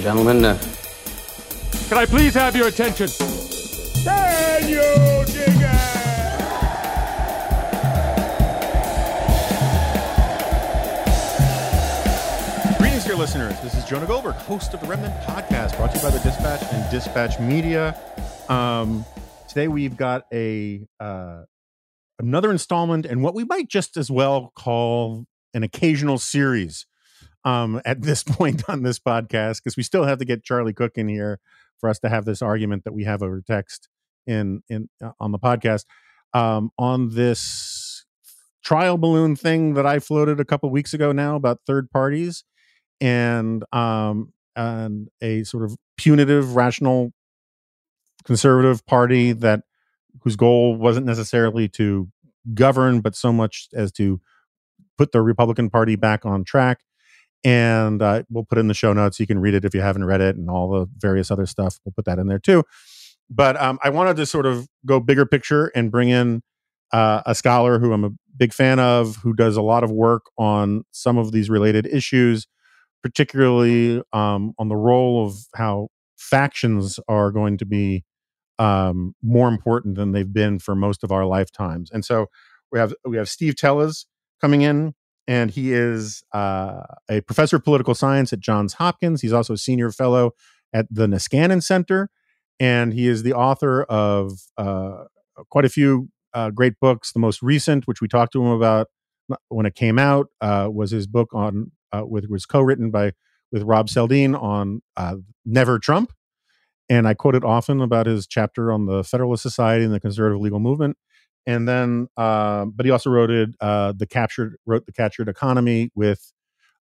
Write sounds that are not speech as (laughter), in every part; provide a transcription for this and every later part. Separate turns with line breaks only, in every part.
and gentlemen. Uh,
Can I please have your attention? Daniel Digger!
Greetings, dear listeners. This is Jonah Goldberg, host of the Remnant Podcast, brought to you by the Dispatch and Dispatch Media. Um, today we've got a uh, another installment, and what we might just as well call an occasional series um, at this (laughs) point on this podcast, because we still have to get Charlie Cook in here for us to have this argument that we have over text in in uh, on the podcast. Um, on this trial balloon thing that I floated a couple weeks ago now about third parties and um and a sort of punitive rational conservative party that whose goal wasn't necessarily to govern but so much as to put the republican party back on track and uh, we'll put in the show notes. You can read it if you haven't read it and all the various other stuff. We'll put that in there too. But um, i wanted to sort of go bigger picture and bring in uh, a scholar who i'm a big fan of who does a lot of work on some of these related issues particularly um, on the role of how factions are going to be um, more important than they've been for most of our lifetimes. And so we have we have Steve Teles coming in, and he is uh, a professor of political science at Johns Hopkins. He's also a senior fellow at the Niskanen Center, and he is the author of uh, quite a few uh, great books. The most recent, which we talked to him about when it came out, uh, was his book on uh, with was co-written by with Rob Saldin on uh, Never Trump, and I quote it often about his chapter on the Federalist Society and the conservative legal movement. And then, uh, but he also wrote it uh, the captured wrote the captured economy with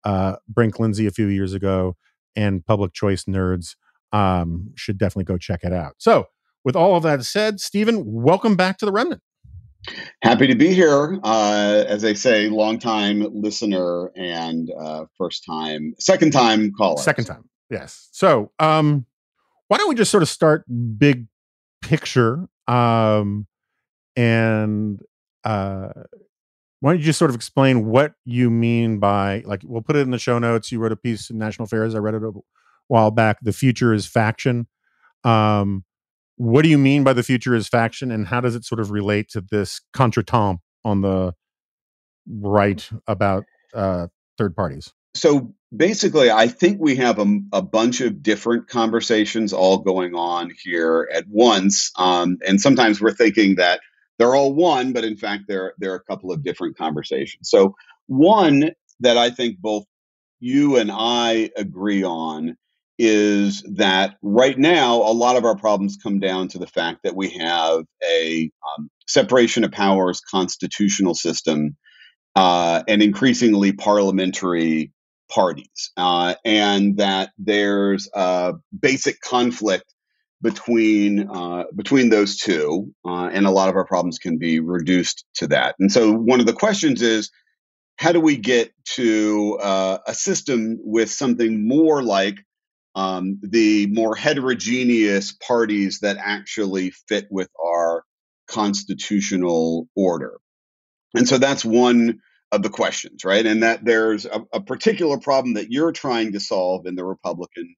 uh, Brink Lindsey a few years ago, and Public Choice Nerds um, should definitely go check it out. So, with all of that said, Stephen, welcome back to the Remnant.
Happy to be here. Uh, as I say, long time listener and uh, first time, second time caller.
Second time, yes. So, um, why don't we just sort of start big picture, um, and uh, why don't you just sort of explain what you mean by like? We'll put it in the show notes. You wrote a piece in National Affairs. I read it a while back. The future is faction. Um, what do you mean by the future is faction and how does it sort of relate to this contretemps on the right about uh, third parties
so basically i think we have a, a, bunch of different conversations all going on here at once um, and sometimes we're thinking that they're all one but in fact there are a couple of different conversations. So one that i think both you and i agree on is that right now a lot of our problems come down to the fact that we have a um, separation of powers constitutional system uh, and increasingly parliamentary parties, uh, and that there's a basic conflict between uh, between those two, uh, and a lot of our problems can be reduced to that. And so, one of the questions is, how do we get to uh, a system with something more like um, the more heterogeneous parties that actually fit with our constitutional order. And so that's one of the questions, right? And that there's a, a, particular problem that you're trying to solve in the Republican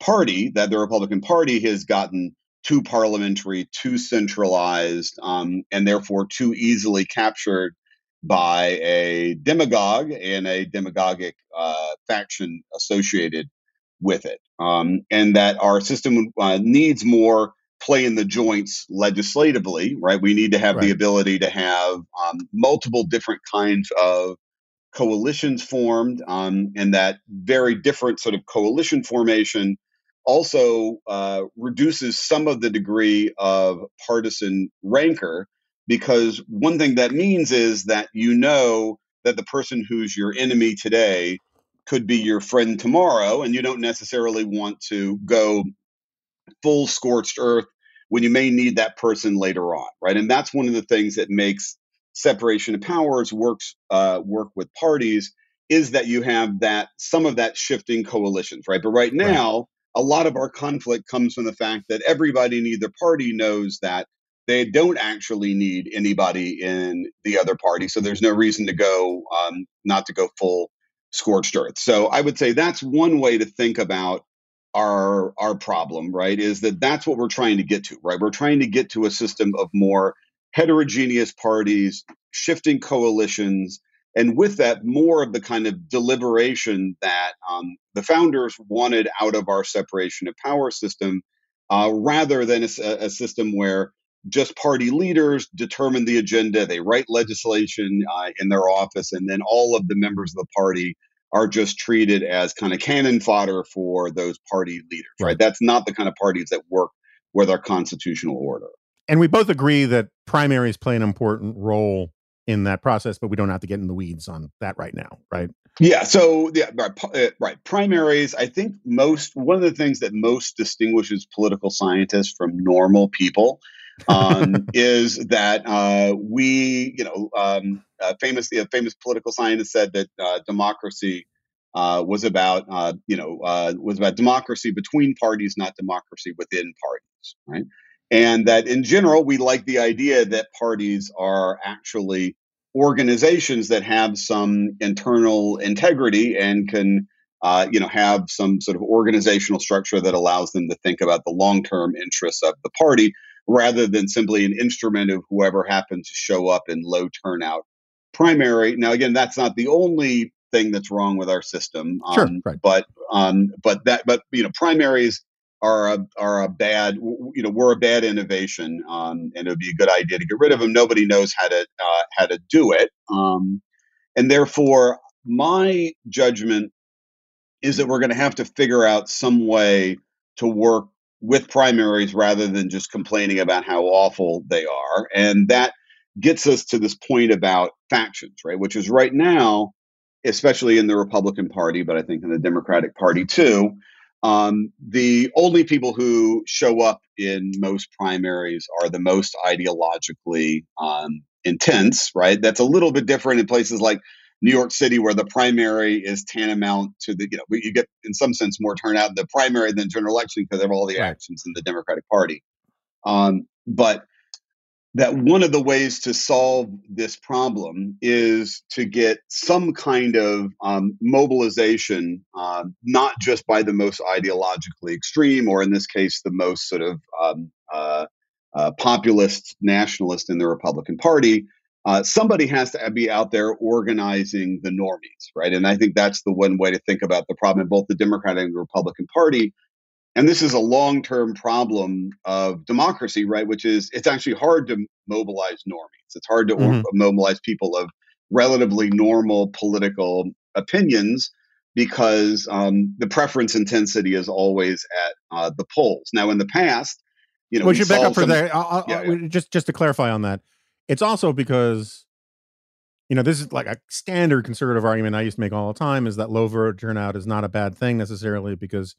Party, that the Republican Party has gotten too parliamentary, too centralized, um, and therefore too easily captured by a demagogue and a demagogic uh, faction associated with it, um, and that our system uh, needs more play in the joints legislatively. Right, we need to have right. the ability to have um, multiple different kinds of coalitions formed, um, and that very different sort of coalition formation also uh, reduces some of the degree of partisan rancor because one thing that means is that you know that the person who's your enemy today could be your friend tomorrow, and you don't necessarily want to go full scorched earth when you may need that person later on, right? And that's one of the things that makes separation of powers works uh, work with parties is that you have that some of that shifting coalitions, right? But right now. A lot of our conflict comes from the fact that everybody in either party knows that they don't actually need anybody in the other party, so there's no reason to go um, not to go full scorched earth. So I would say that's one way to think about our our problem, right, is that that's what we're trying to get to, right? We're trying to get to a system of more heterogeneous parties, shifting coalitions, and with that, more of the kind of deliberation that um, the founders wanted out of our separation of power system, uh, rather than a, a, system where just party leaders determine the agenda, they write legislation uh, in their office, and then all of the members of the party are just treated as kind of cannon fodder for those party leaders, right? right? That's not the kind of parties that work with our constitutional order.
And we both agree that primaries play an important role in that process, but we don't have to get in the weeds on that right now, right?
Yeah. So, yeah, right, uh, right. Primaries. I think most one of the things that most distinguishes political scientists from normal people um, (laughs) is that uh, we, you know, um, uh, famous a famous political scientist said that uh, democracy uh, was about, uh, you know, uh, was about democracy between parties, not democracy within parties, right? And that in general, we like the idea that parties are actually organizations that have some internal integrity and can uh, you know have some sort of organizational structure that allows them to think about the long-term interests of the party rather than simply an instrument of whoever happens to show up in low turnout primary now again that's not the only thing that's wrong with our system
um, sure, right.
but um, but that but you know primaries are a are a bad you know we're a bad innovation um, and it would be a good idea to get rid of them nobody knows how to uh, how to do it um, and therefore my judgment is that we're going to have to figure out some way to work with primaries rather than just complaining about how awful they are and that gets us to this point about factions right which is right now especially in the republican party but i think in the democratic party too um, the only people who show up in most primaries are the most ideologically um, intense, right? That's a little bit different in places like New York City, where the primary is tantamount to the, you know, you get in some sense more turnout in the primary than general election because of all the right. actions in the Democratic Party. Um, but that one of the ways to solve this problem is to get some kind of um, mobilization, uh, not just by the most ideologically extreme, or in this case, the most sort of um, uh, uh, populist nationalist in the Republican Party. Uh, somebody has to be out there organizing the normies, right? And I think that's the one way to think about the problem in both the Democratic and Republican Party and this is a long term problem of democracy, right? Which is it's actually hard to mobilize normies. It's hard to mm-hmm. mobilize people of relatively normal political opinions because um, the preference intensity is always at uh, the polls. Now, in the past, you know,
we should back up for some, that. I'll, yeah, I'll, yeah. Just just to clarify on that, it's also because you know this is like a standard conservative argument I used to make all the time is that low voter turnout is not a bad thing necessarily because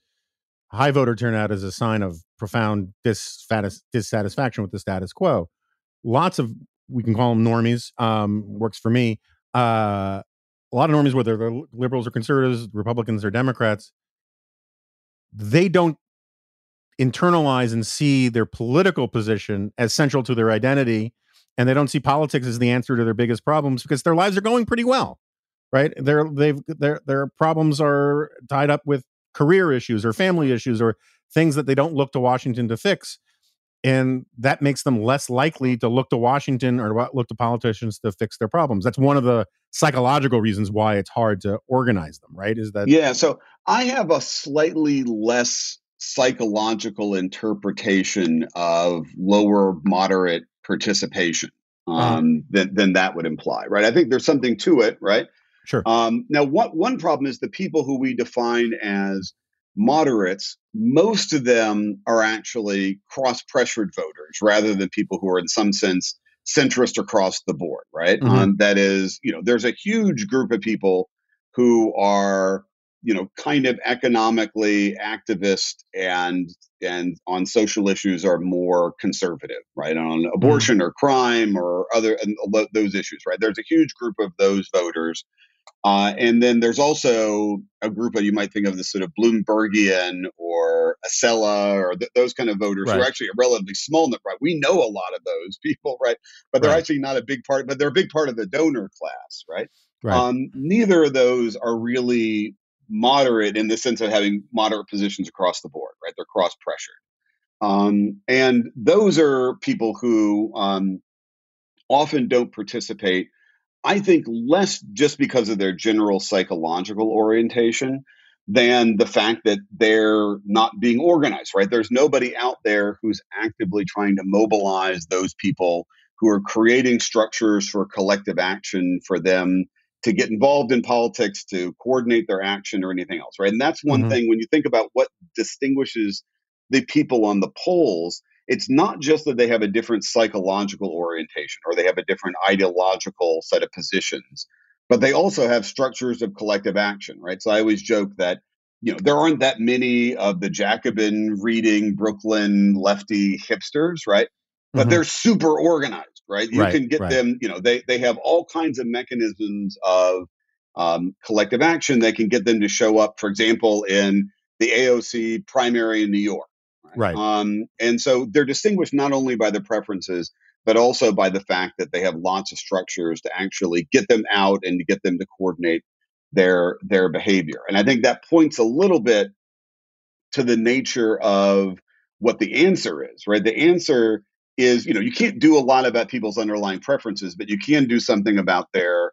high voter turnout is a sign of profound dissatisfaction with the status quo. Lots of we can call them normies. Um, works for me. Uh, a lot of normies, whether they're liberals or conservatives, Republicans or Democrats, they don't internalize and see their political position as central to their identity, and they don't see politics as the answer to their biggest problems because their lives are going pretty well, right? Their they've their their problems are tied up with career issues or family issues or things that they don't look to Washington to fix. And that makes them less likely to look to Washington or look to politicians to fix their problems. That's one of the psychological reasons why it's hard to organize them, right? Is that.
Yeah. So I have a slightly less psychological interpretation of lower moderate participation uh-huh. um, than, than that would imply, right? I think there's something to it, right?
Sure.
Um, now, what, one problem is the people who we define as moderates, most of them are actually cross pressured voters rather than people who are, in some sense, centrist across the board, right? Mm-hmm. Um, that is, you know, there's a huge group of people who are, you know, kind of economically activist and and on social issues are more conservative, right? On mm-hmm. abortion or crime or other and those issues, right? There's a huge group of those voters uh, and then there's also a group that you might think of as sort of Bloombergian or Acela or th- those kind of voters right. who are actually a relatively small number. Right? We know a lot of those (laughs) people, right? But they're right. actually not a big part, but they're a big part of the donor class, right?
right. Um,
neither of those are really moderate in the sense of having moderate positions across the board, right? They're cross pressured. Um, and those are people who um, often don't participate, I think, less just because of their general psychological orientation than the fact that they're not being organized, right? There's nobody out there who's actively trying to mobilize those people who are creating structures for collective action for them to get involved in politics, to coordinate their action or anything else, right? And that's one mm-hmm. thing when you think about what distinguishes the people on the polls, it's not just that they have a different psychological orientation or they have a different ideological set of positions, but they also have structures of collective action, right? So I always joke that you know there aren't that many of the Jacobin reading Brooklyn lefty hipsters, right? But mm-hmm. they're super organized, right? You right, can get right. them, you know, they they have all kinds of mechanisms of um, collective action that can get them to show up, for example, in the AOC primary in New York.
Right.
Um, and so they're distinguished not only by their preferences, but also by the fact that they have lots of structures to actually get them out and to get them to coordinate their their behavior. And I think that points a little bit to the nature of what the answer is, right? The answer is, you know, you can't do a lot about people's underlying preferences, but you can do something about their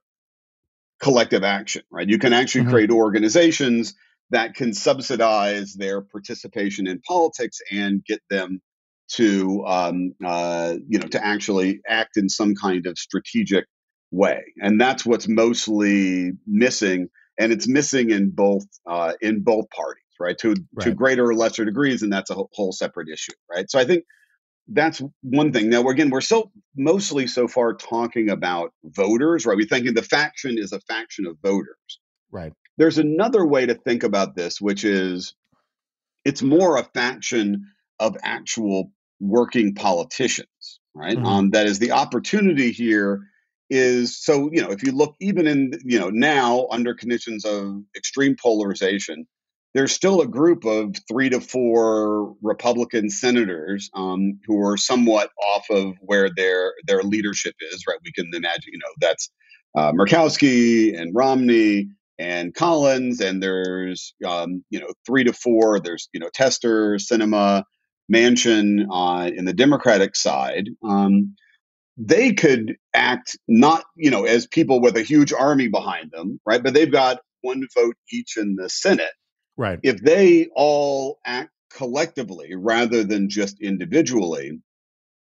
collective action, right? You can actually mm-hmm. create organizations that can subsidize their participation in politics and get them to um, uh, you know to actually act in some kind of strategic way. And that's what's mostly missing and it's missing in both uh, in both parties right? To right. to greater or lesser degrees and that's a whole separate issue right? So i think that's one thing. Now again we're so mostly so far talking about voters right? We're thinking the faction is a faction of voters.
Right
there's another way to think about this, which is it's more a faction of actual working politicians, right? Mm-hmm. Um, that is the opportunity here is so you know if you look even in you know now under conditions of extreme polarization there's still a group of three to four republican senators um, who are somewhat off of where their their leadership is right we can imagine you know that's uh, murkowski and romney and Collins, and there's um, you know three to four. There's you know Tester, Sinema, Manchin uh, in the Democratic side. Um, they could act not you know as people with a huge army behind them, right? But they've got one vote each in the Senate.
Right.
If they all act collectively rather than just individually,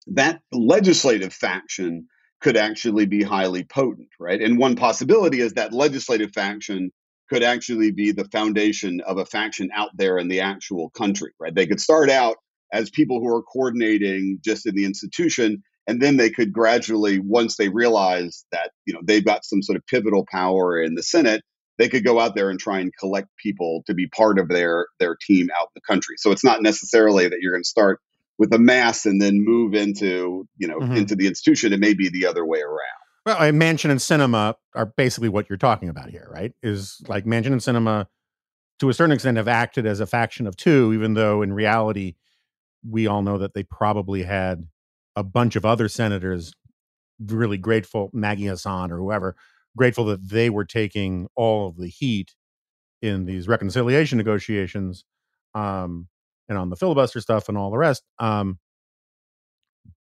that legislative faction could actually be highly potent, right? And one possibility is that legislative faction could actually be the foundation of a faction out there in the actual country, right? They could start out as people who are coordinating just in the institution, and then they could gradually, once they realize that you know they've got some sort of pivotal power in the Senate, they could go out there and try and collect people to be part of their their team out in the country. So it's not necessarily that you're going to start with a mass and then move into you know mm-hmm. into the institution it may be the other way around
well a Manchin and Sinema are basically what you're talking about here right is like Manchin and Sinema to a certain extent have acted as a faction of two even though in reality we all know that they probably had a bunch of other senators really grateful maggie hassan or whoever grateful that they were taking all of the heat in these reconciliation negotiations um, and on the filibuster stuff and all the rest. Um,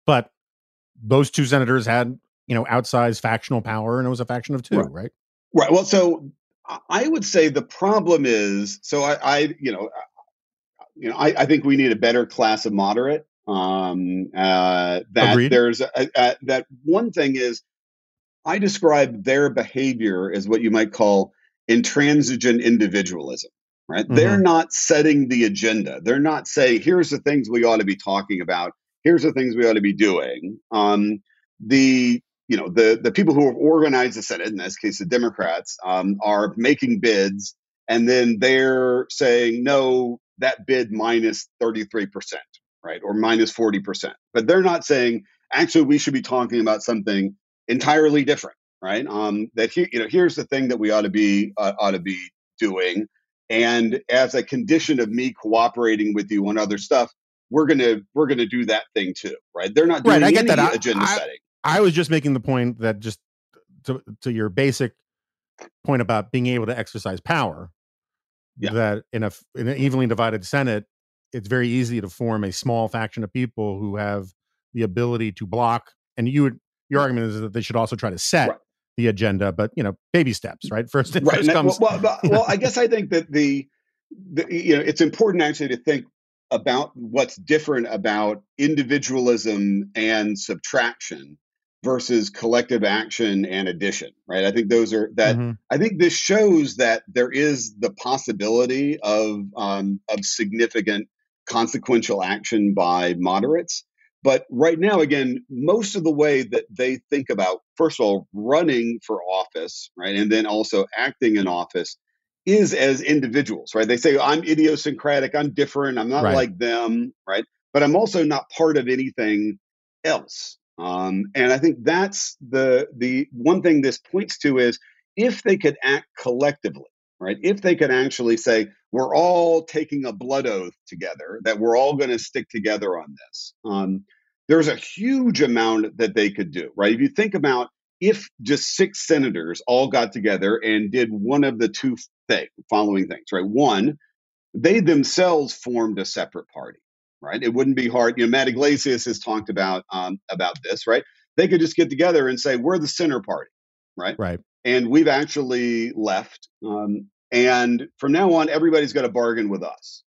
but those two senators had, you know, outsized factional power, and it was a faction of two, right? Right.
right. Well, so I would say the problem is, so I, I you know, you know, I, I, think we need a better class of moderate. Um, uh, that Agreed. there's a, a, that one thing is, I describe their behavior as what you might call intransigent individualism right? Mm-hmm. They're not setting the agenda. They're not saying, here's the things we ought to be talking about. Here's the things we ought to be doing. Um, the you know the the people who have organized the Senate, in this case the Democrats, um, are making bids, and then they're saying no, that bid minus thirty three percent, right, or minus forty percent. But they're not saying actually we should be talking about something entirely different, right? Um, that he, you know here's the thing that we ought to be uh, ought to be doing and as a condition of me cooperating with you on other stuff we're gonna we're gonna do that thing too right they're not doing right, I get that. agenda I, setting
I was just making the point that just to, to your basic point about being able to exercise power yeah. that in a in an evenly divided Senate, it's very easy to form a small faction of people who have the ability to block. And you would your mm. argument is that they should also try to set right. The agenda, but you know, baby steps, right? First, (laughs) right. first comes.
Well, well, well, I guess I think that the, the you know it's important actually to think about what's different about individualism and subtraction versus collective action and addition right i think those are that mm-hmm. i think this shows that there is the possibility of um, of significant consequential action by moderates but right now again most of the way that they think about first of all running for office right and then also acting in office is as individuals, right? They say, I'm idiosyncratic, I'm different, I'm not right. like them, right? But I'm also not part of anything else. Um, and I think that's the the one thing this points to is if they could act collectively, right? If they could actually say, we're all taking a blood oath together, that we're all going to stick together on this. Um, there's a huge amount that they could do, right? If you think about if just six senators all got together and did one of the two thing, following things, right? One, they themselves formed a separate party, right? It wouldn't be hard. You know, Matt Yglesias has talked about um, about this, right? They could just get together and say, "We're the center party," right?
Right.
And we've actually left, um, and from now on, everybody's got to bargain with us.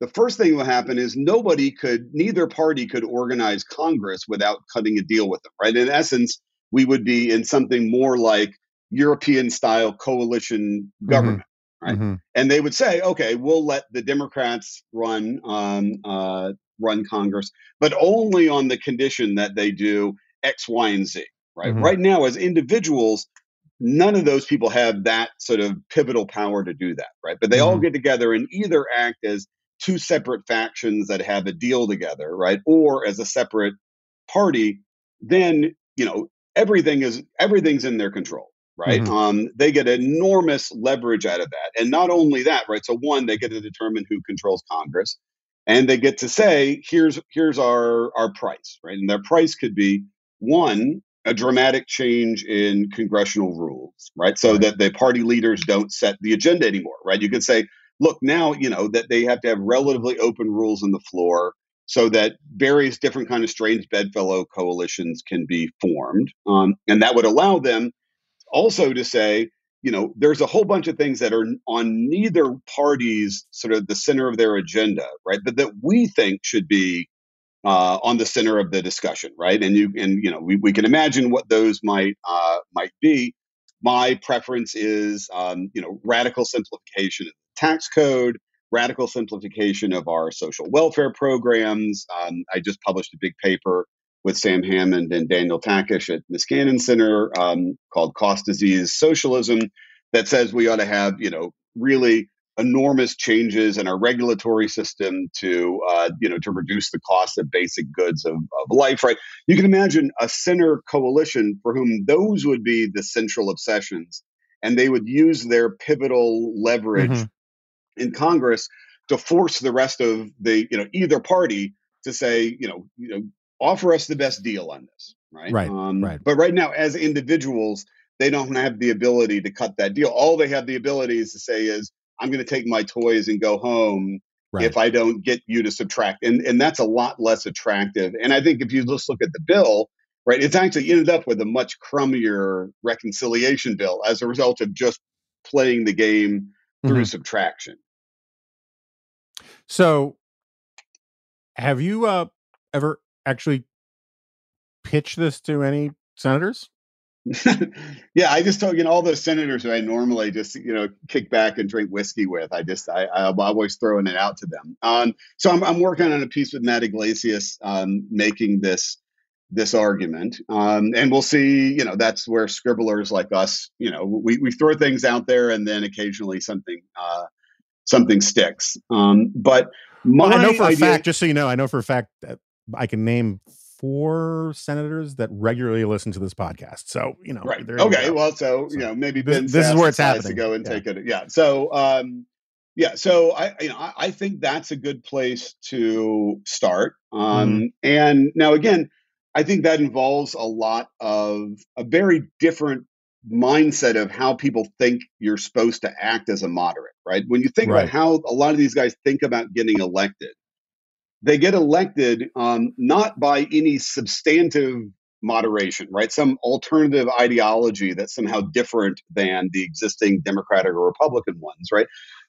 The first thing will happen is nobody could, neither party could organize Congress without cutting a deal with them, right? In essence, we would be in something more like European style coalition mm-hmm. government. Mm-hmm. Right. Mm-hmm. And they would say, okay, we'll let the Democrats run um, uh, run Congress, but only on the condition that they do X, Y, and Z. Right. Mm-hmm. Right now, as individuals, none of those people have that sort of pivotal power to do that. Right. But they all mm-hmm. get together and either act as two separate factions that have a deal together, right, or as a separate party. Then you know everything is everything's in their control right? Mm-hmm. Um, they get enormous leverage out of that. And not only that, right? So one, they get to determine who controls Congress, and they get to say, here's here's our our price, right? And their price could be one, a dramatic change in congressional rules, right? So that the party leaders don't set the agenda anymore, right? You could say, look, now you know that they have to have relatively open rules on the floor so that various different kind of strange bedfellow coalitions can be formed um, and that would allow them also to say, you know, there's a whole bunch of things that are on neither party's sort of the center of their agenda, right? But that we think should be uh, on the center of the discussion, right? And you and you know, we, we can imagine what those might uh, might be. My preference is, um, you know, radical simplification of the tax code, radical simplification of our social welfare programs. Um, I just published a big paper with Sam Hammond and Daniel Takish at Niskanen Center um, called Cost Disease Socialism that says we ought to have, you know, really enormous changes in our regulatory system to, uh, you know, to reduce the cost of basic goods of, of life, right? You can imagine a center coalition for whom those would be the central obsessions, and they would use their pivotal leverage mm-hmm. in Congress to force the rest of the, you know, either party to say, you know, you know, offer us the best deal on this, right?
Right. Um, right.
But right now, as individuals, they don't have the ability to cut that deal. All they have the ability is to say is, I'm going to take my toys and go home right. if I don't get you to subtract. And, and that's a lot less attractive. And I think if you just look at the bill, right, it's actually ended up with a much crummier reconciliation bill as a result of just playing the game through mm-hmm. subtraction.
So, have you uh, ever actually pitched this to any senators? (laughs)
yeah, I just told you know all those senators who I normally just you know kick back and drink whiskey with. I just I, I'm always throwing it out to them. Um, so I'm, I'm working on a piece with Matt Yglesias, um, making this this argument, um, and we'll see. You know, that's where scribblers like us, you know, we we throw things out there, and then occasionally something uh, something sticks. Um, but my
well, I know for
idea,
a fact, just so you know, I know for a fact that I can name four senators that regularly listen to this podcast. So you know,
right? Okay, well, so, so, you know, maybe
this, this is where it's happening.
To go and yeah. take it, yeah. So, um, yeah, so I, you know, I, I, think that's a good place to start. Um, mm-hmm. And now, again, I think that involves a lot of a very different mindset of how people think you're supposed to act as a moderate, right? When you think
Right.
about how a lot of these guys think about getting elected, they get elected um, not by any substantive moderation, right? Some alternative ideology that's somehow different than the existing Democratic or Republican ones, right?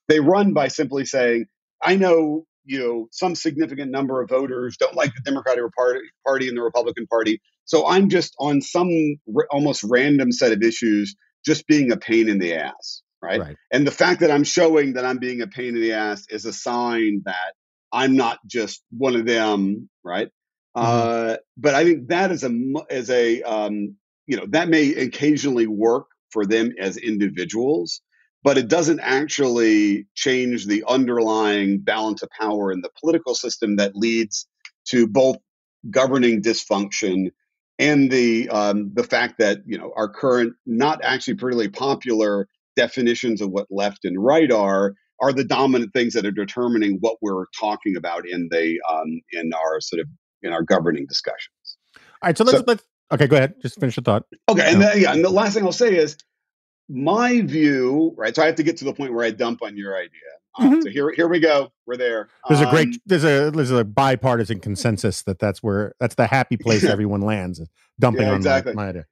They run by simply saying, I know, you know, some significant number of voters don't like the Democratic Party, party and the Republican Party. So I'm just on some r- almost random set of issues, just being a pain in the ass, right?
Right.
And the fact that I'm showing that I'm being a pain in the ass is a sign that I'm not just one of them, right? Uh, but I think that is a as a um, you know that may occasionally work for them as individuals, but it doesn't actually change the underlying balance of power in the political system that leads to both governing dysfunction and the um, the fact that you know our current not actually particularly popular definitions of what left and right are are the dominant things that are determining what we're talking about in the um, in our sort of in our governing discussions.
All right. So let's
So-
let's. Okay, go ahead. Just finish the thought.
Okay, and then, yeah, and the last thing I'll say is my view, right? So I have to get to the point where I dump on your idea. Uh,
Mhm.
so here, here we go. We're there.
There's a great
Um,
there's a there's a bipartisan consensus that that's where that's the happy (laughs) place everyone lands dumping
Yeah,
on
exactly.
my, my idea.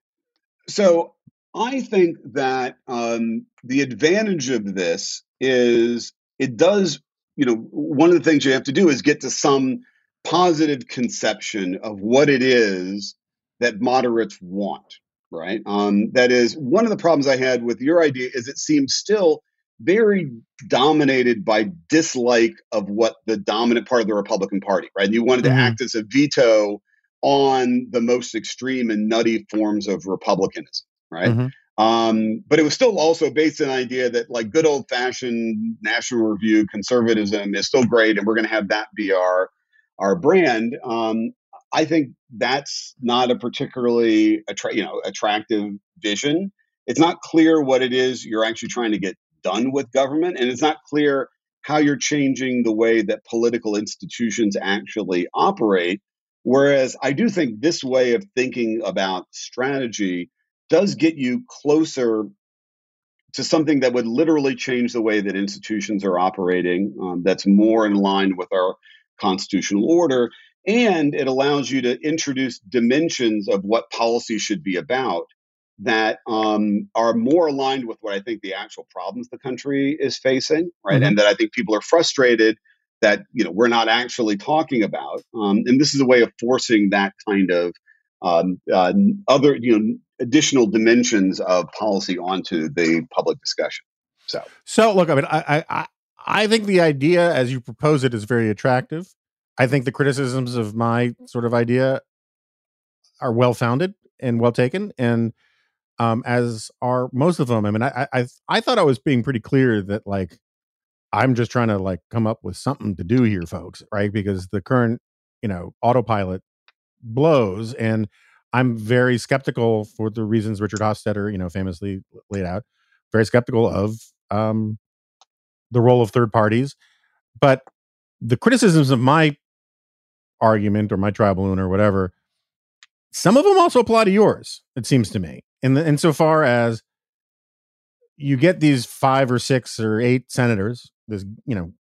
so I think that um, the advantage of this is it does, you know, one of the things you have to do is get to some positive conception of what it is that moderates want, right? Um, that is one of the problems I had with your idea is it seems still very dominated by dislike of what the dominant part of the Republican Party, right? And you wanted to
Mhm.
act as a veto on the most extreme and nutty forms of republicanism, right?
Mhm.
Um, but it was still also based on the idea that like good old fashioned national review conservatism is still great, and we're going to have that be our our brand. Um, I think that's not a particularly attra- you know attractive vision. It's not clear what it is you're actually trying to get done with government, and it's not clear how you're changing the way that political institutions actually operate. Whereas I do think this way of thinking about strategy does get you closer to something that would literally change the way that institutions are operating, um, that's more in line with our constitutional order. And it allows you to introduce dimensions of what policy should be about that um, are more aligned with what I think the actual problems the country is facing, right?
Mhm.
And that I think people are frustrated that you know we're not actually talking about. Um, and this is a way of forcing that kind of um, uh, other you know additional dimensions of policy onto the public discussion. So
So look, I mean, I, I I think the idea as you propose it is very attractive. I think the criticisms of my sort of idea are well founded and well taken, and um, as are most of them. I mean, I, I I thought I was being pretty clear that like I'm just trying to like come up with something to do here, folks, right? Because the current you know autopilot blows, and I'm very skeptical for the reasons Richard Hofstadter, you know, famously laid out. Very skeptical of um, the role of third parties, but the criticisms of my argument or my trial balloon or whatever, some of them also apply to yours. It seems to me, in the, insofar as you get these five or six or eight senators, this you know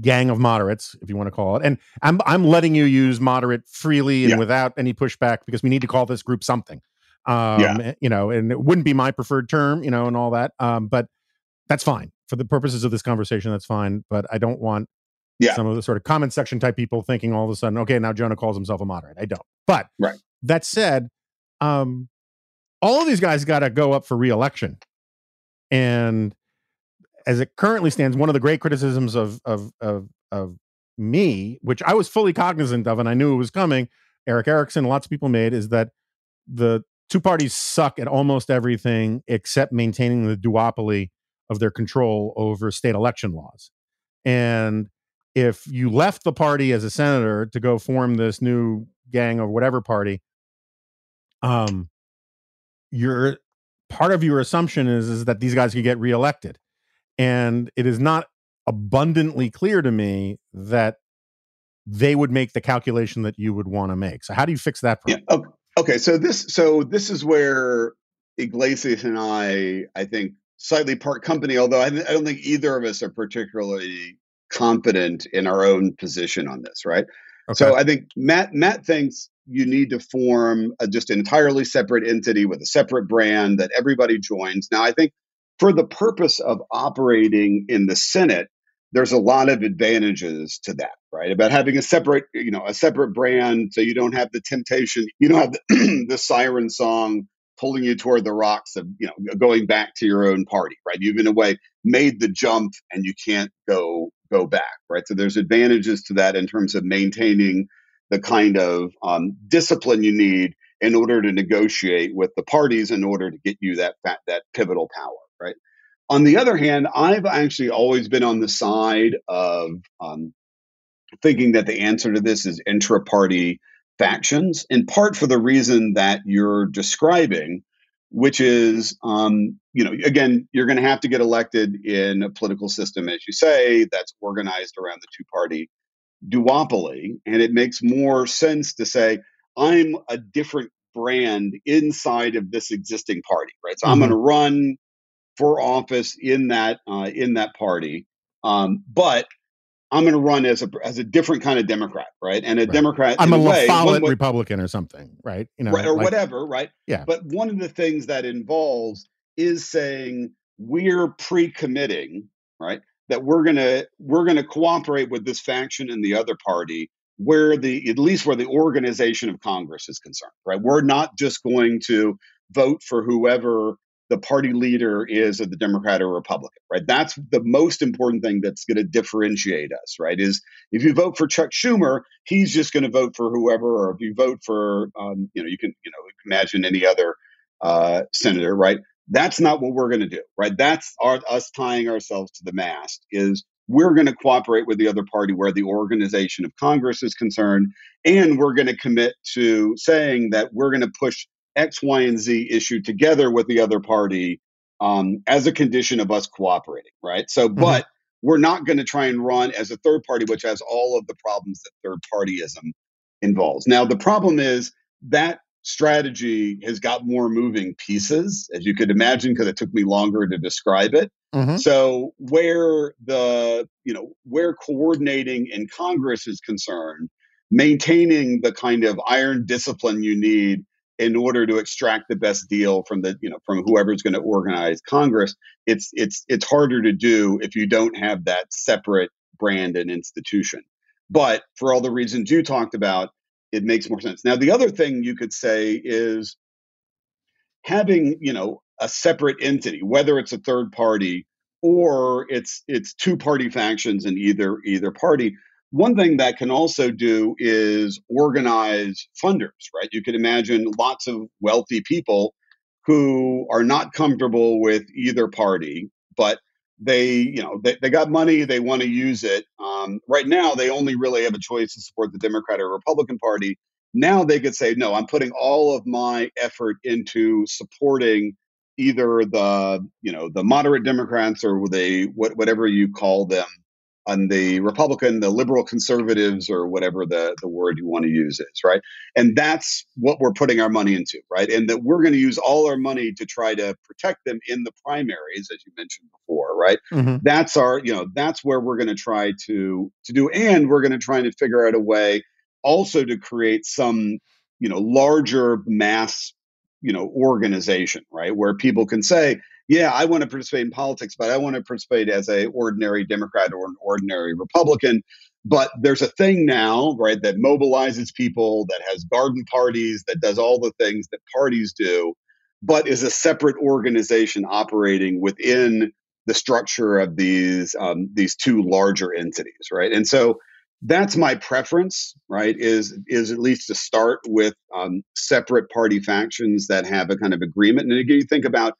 gang of moderates, if you want to call it, and I'm I'm letting you use moderate freely and
Yeah.
without any pushback because we need to call this group something. Um,
Yeah.
you know, and it wouldn't be my preferred term, you know, and all that. Um, but that's fine for the purposes of this conversation. That's fine. But I don't want
Yeah.
some of the sort of comment section type people thinking all of a sudden, okay, now Jonah calls himself a moderate. I don't. But
Right.
that said, um, all of these guys got to go up for reelection, and as it currently stands, one of the great criticisms of of of of me, which I was fully cognizant of, and I knew it was coming. Erick Erickson, lots of people made, is that the two parties suck at almost everything except maintaining the duopoly of their control over state election laws. And if you left the party as a senator to go form this new gang or whatever party, um, your part of your assumption is is that these guys could get reelected, and it is not abundantly clear to me that they would make the calculation that you would want to make. So how do you fix that problem?
okay. okay. So this so this is where Yglesias and I, I think, slightly part company. Although I, I don't think either of us are particularly confident in our own position on this, right? Okay. So I think Matt Matt thinks you need to form a, just an entirely separate entity with a separate brand that everybody joins. Now, I think for the purpose of operating in the Senate, there's a lot of advantages to that, right? About having a separate, you know, a separate brand, so you don't have the temptation, you don't have the, (clears throat) the siren song pulling you toward the rocks of, you know, going back to your own party, right? You've in a way made the jump and you can't go go back, right? So there's advantages to that in terms of maintaining the kind of um, discipline you need in order to negotiate with the parties in order to get you that that, that pivotal power, right? On the other hand, I've actually always been on the side of um, thinking that the answer to this is intra-party factions, in part for the reason that you're describing, which is, um, you know, again, you're going to have to get elected in a political system, as you say, that's organized around the two-party duopoly, and it makes more sense to say I'm a different brand inside of this existing party, right? So mm-hmm. I'm going to run for office in that uh, in that party, um, but I'm going to run as a as a different kind of Democrat, right? And a right. Democrat.
I'm a,
way,
LaFollette Republican or something, right?
You know, right, or like, whatever, right?
Yeah.
But one of the things that involves is saying we're pre-committing, right? That we're gonna we're gonna cooperate with this faction and the other party where the at least where the organization of Congress is concerned, right? We're not just going to vote for whoever the party leader is the Democrat or Republican, right? That's the most important thing that's going to differentiate us, right? Is if you vote for Chuck Schumer, he's just going to vote for whoever, or if you vote for, um, you know, you can, you know, imagine any other uh, senator, right? That's not what we're going to do, right? That's our, us tying ourselves to the mast. Is we're going to cooperate with the other party where the organization of Congress is concerned, and we're going to commit to saying that we're going to push X, Y, and Z issue together with the other party um, as a condition of us cooperating, right? So, mm-hmm. but we're not going to try and run as a third party, which has all of the problems that third partyism involves. Now, the problem is that strategy has got more moving pieces, as you could imagine, because it took me longer to describe it. Mm-hmm. So, where the you know where coordinating in Congress is concerned, maintaining the kind of iron discipline you need in order to extract the best deal from the you know from whoever's going to organize congress it's it's it's harder to do if you don't have that separate brand and institution. But for all the reasons you talked about it makes more sense. Now the other thing you could say is having you know a separate entity whether it's a third party or it's it's two party factions in either either party one thing that can also do is organize funders, right? You can imagine lots of wealthy people who are not comfortable with either party, but they, you know, they, they got money, they want to use it. Um, right now, they only really have a choice to support the Democrat or Republican Party. Now they could say, no, I'm putting all of my effort into supporting either the, you know, the moderate Democrats or the what, whatever you call them on the Republican, the liberal conservatives, or whatever the, the word you want to use is, right? And that's what we're putting our money into, right? And that we're going to use all our money to try to protect them in the primaries, as you mentioned before, right? Mm-hmm. That's our, you know, that's where we're going to try to to do, and we're going to try to figure out a way also to create some, you know, larger mass, you know, organization, right, where people can say, yeah, I want to participate in politics, but I want to participate as a ordinary Democrat or an ordinary Republican. But there's a thing now, right, that mobilizes people, that has garden parties, that does all the things that parties do, but is a separate organization operating within the structure of these um, these two larger entities, right? And so that's my preference, right? Is is at least to start with um, separate party factions that have a kind of agreement. And again, you think about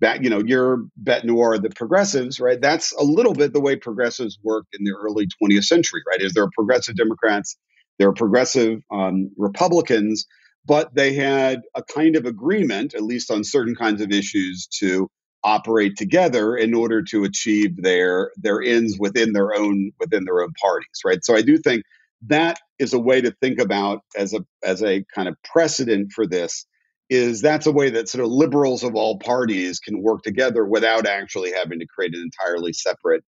that you know your bête noire the progressives right that's a little bit the way progressives worked in the early 20th century right? Is there are progressive democrats there are progressive um, republicans but they had a kind of agreement at least on certain kinds of issues to operate together in order to achieve their their ends within their own within their own parties right? So i do think that is a way to think about as a as a kind of precedent for this is that's a way that sort of liberals of all parties can work together without actually having to create an entirely separate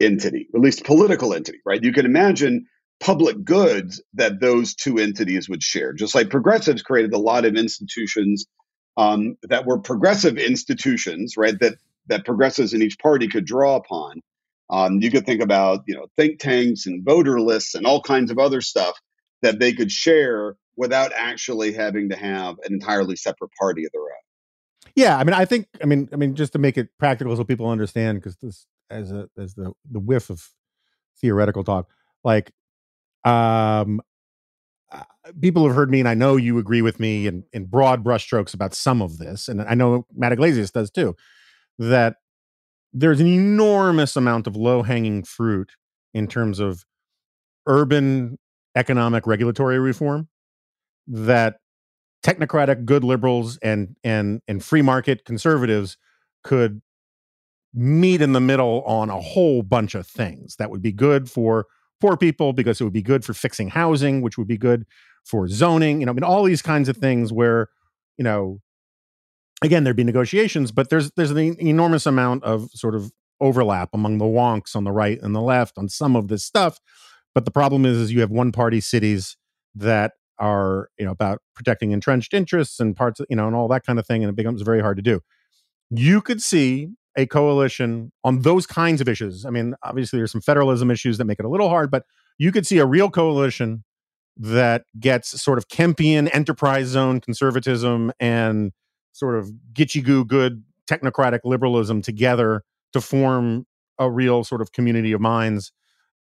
entity, at least political entity, right? You can imagine public goods that those two entities would share, just like progressives created a lot of institutions um, that were progressive institutions, right? That that progressives in each party could draw upon. Um, you could think about, you know, think tanks and voter lists and all kinds of other stuff that they could share without actually having to have an entirely separate party of their own.
Yeah, I mean, I think, I mean, I mean, just to make it practical so people understand, because this as a as the the whiff of theoretical talk, like, um, uh, people have heard me, and I know you agree with me in in broad brushstrokes about some of this, and I know Matt Yglesias does too, that there's an enormous amount of low hanging fruit in terms of urban economic regulatory reform that technocratic good liberals and and and free market conservatives could meet in the middle on a whole bunch of things that would be good for poor people because it would be good for fixing housing which would be good for zoning you know i mean all these kinds of things where you know again there'd be negotiations but there's there's an enormous amount of sort of overlap among the wonks on the right and the left on some of this stuff but the problem is, is you have one party cities that are you know about protecting entrenched interests and parts you know and all that kind of thing and it becomes very hard to do. You could see a coalition on those kinds of issues. I mean obviously there's some federalism issues that make it a little hard but you could see a real coalition that gets sort of kempian enterprise zone conservatism and sort of gitchy goo good technocratic liberalism together to form a real sort of community of minds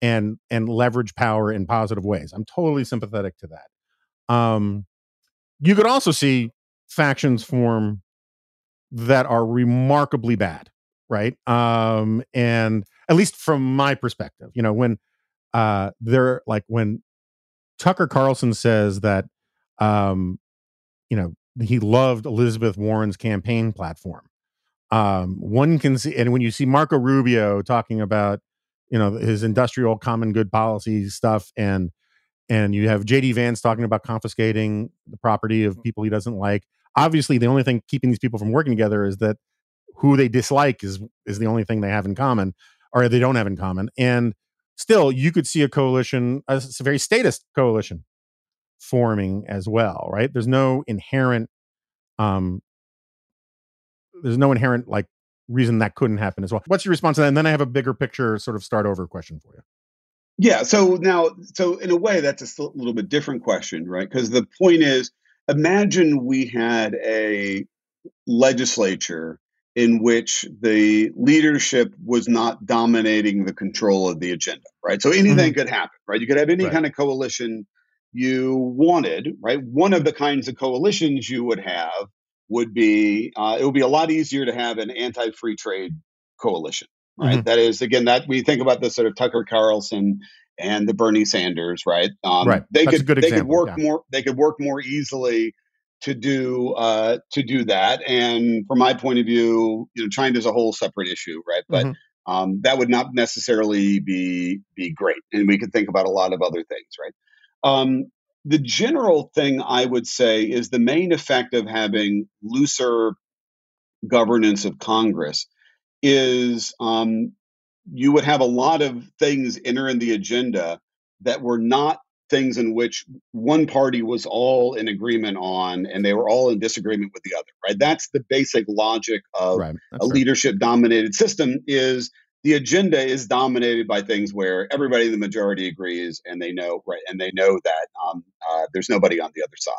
and and leverage power in positive ways i'm totally sympathetic to that um, you could also see factions form that are remarkably bad, right? Um, and at least from my perspective, you know, when uh, they're like when Tucker Carlson says that, um, you know, he loved Elizabeth Warren's campaign platform. Um, one can see, and when you see Marco Rubio talking about, you know, his industrial common good policy stuff and and you have JD Vance talking about confiscating the property of people he doesn't like. Obviously, the only thing keeping these people from working together is that who they dislike is is the only thing they have in common, or they don't have in common. And still, you could see a coalition, a, a very statist coalition, forming as well. Right? There's no inherent, um, there's no inherent like reason that couldn't happen as well. What's your response to that? And then I have a bigger picture, sort of start over question for you.
Yeah. So now, so in a way, that's a little bit different question, right? Because the point is, imagine we had a legislature in which the leadership was not dominating the control of the agenda, right? So anything mm-hmm. could happen, right? You could have any right. kind of coalition you wanted, right? One of the kinds of coalitions you would have would be uh, it would be a lot easier to have an anti-free trade coalition, right? Mm-hmm. That is, again, that we think about the sort of Tucker Carlson and the Bernie Sanders, right?
Um, right.
They
That's
could
they
example, could work yeah. more. They could work more easily to do uh, to do that. And from my point of view, you know, China is a whole separate issue, right? But mm-hmm. um, that would not necessarily be be great. And we could think about a lot of other things, right? Um, the general thing I would say is the main effect of having looser governance of Congress is um, you would have a lot of things enter in the agenda that were not things in which one party was all in agreement on and they were all in disagreement with the other right that's the basic logic of right. a leadership dominated system is the agenda is dominated by things where everybody in the majority agrees and they know right and they know that um, uh, there's nobody on the other side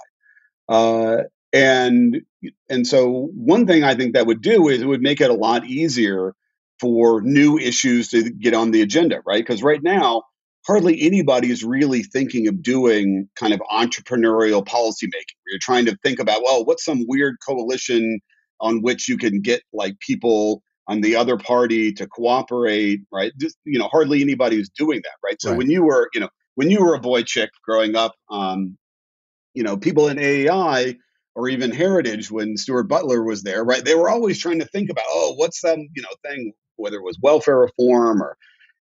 uh, and and so one thing I think that would do is it would make it a lot easier for new issues to get on the agenda, right? Because right now, hardly anybody is really thinking of doing kind of entrepreneurial policymaking. You're trying to think about, well, what's some weird coalition on which you can get like people on the other party to cooperate, right? Just, you know, hardly anybody is doing that, right? So right. when you were, you know, when you were a boychik growing up, um, you know, people in AEI or even Heritage when Stuart Butler was there, right? They were always trying to think about, oh, what's some, you know, thing, whether it was welfare reform or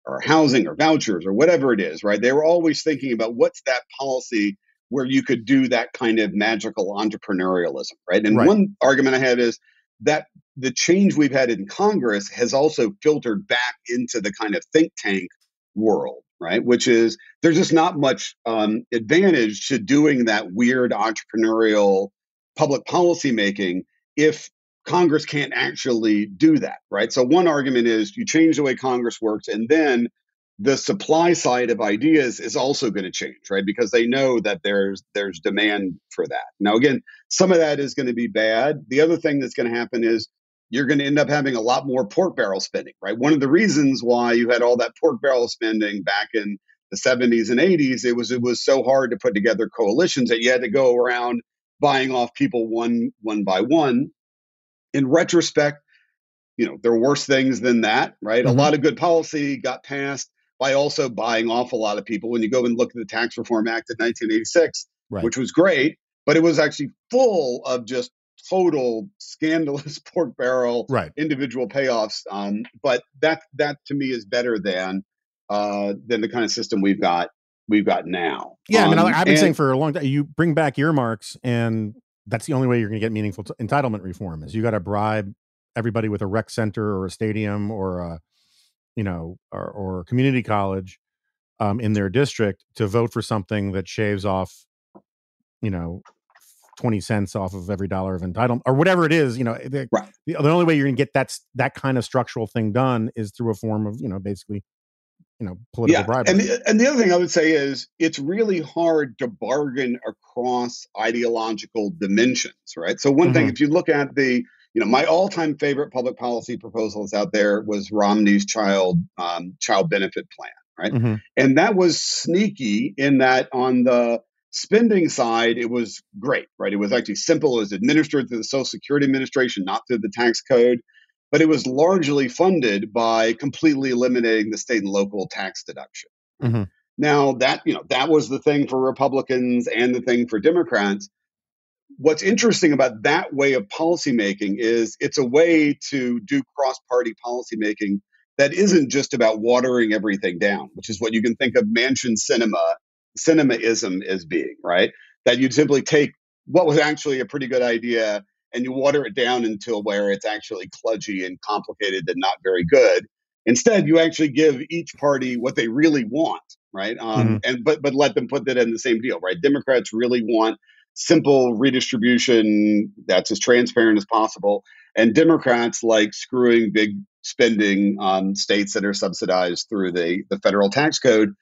or housing or vouchers or whatever it is, right? They were always thinking about what's that policy where you could do that kind of magical entrepreneurialism, right? And
Right.
one argument I have is that the change we've had in Congress has also filtered back into the kind of think tank world, right? Which is there's just not much um, advantage to doing that weird entrepreneurial public policy making if Congress can't actually do that, right? So one argument is you change the way Congress works, and then the supply side of ideas is also going to change, right? Because they know that there's there's demand for that. Now, again, some of that is going to be bad. The other thing that's going to happen is you're going to end up having a lot more pork barrel spending, right? One of the reasons why you had all that pork barrel spending back in the 70s and 80s, it was it was so hard to put together coalitions that you had to go around buying off people one one by one. In retrospect, you know, there are worse things than that, right?
Mhm.
A lot of good policy got passed by also buying off a lot of people. When you go and look at the Tax Reform Act of 1986,
Right.
which was great, but it was actually full of just total scandalous (laughs) pork barrel
Right.
individual payoffs. Um, but that that to me is better than uh, than the kind of system we've got we've got now.
Yeah, I mean,
Um,
I- I've been
and-
saying for a long time, you bring back earmarks, and that's the only way you're going to get meaningful t- entitlement reform. Is you got to bribe everybody with a rec center or a stadium or a, you know, or, or a community college um, in their district to vote for something that shaves off, you know, twenty cents off of every dollar of entitlement or whatever it is. You know, the,
Right.
the, the only way you're going to get that that kind of structural thing done is through a form of you know basically, you know, political
yeah,
bribery.
and the, and the other thing I would say is it's really hard to bargain across ideological dimensions, right? So one thing,
Mhm.
if you look at the, you know, my all-time favorite public policy proposals out there was Romney's child um, child benefit plan, right?
Mhm.
And that was sneaky in that on the spending side, it was great, right? It was actually simple. It was administered through the Social Security Administration, not through the tax code. But it was largely funded by completely eliminating the state and local tax deduction.
Mhm.
Now that you know that was the thing for Republicans and the thing for Democrats. What's interesting about that way of policymaking is it's a way to do cross-party policymaking that isn't just about watering everything down, which is what you can think of Manchin Sinema, Sinemaism as being, right? That you'd simply take what was actually a pretty good idea and you water it down until where it's actually kludgy and complicated and not very good. Instead, you actually give each party what they really want, right? Um, And but but let them put that in the same deal, right? Democrats really want simple redistribution that's as transparent as possible, and Democrats like screwing big spending on states that are subsidized through the the federal tax code.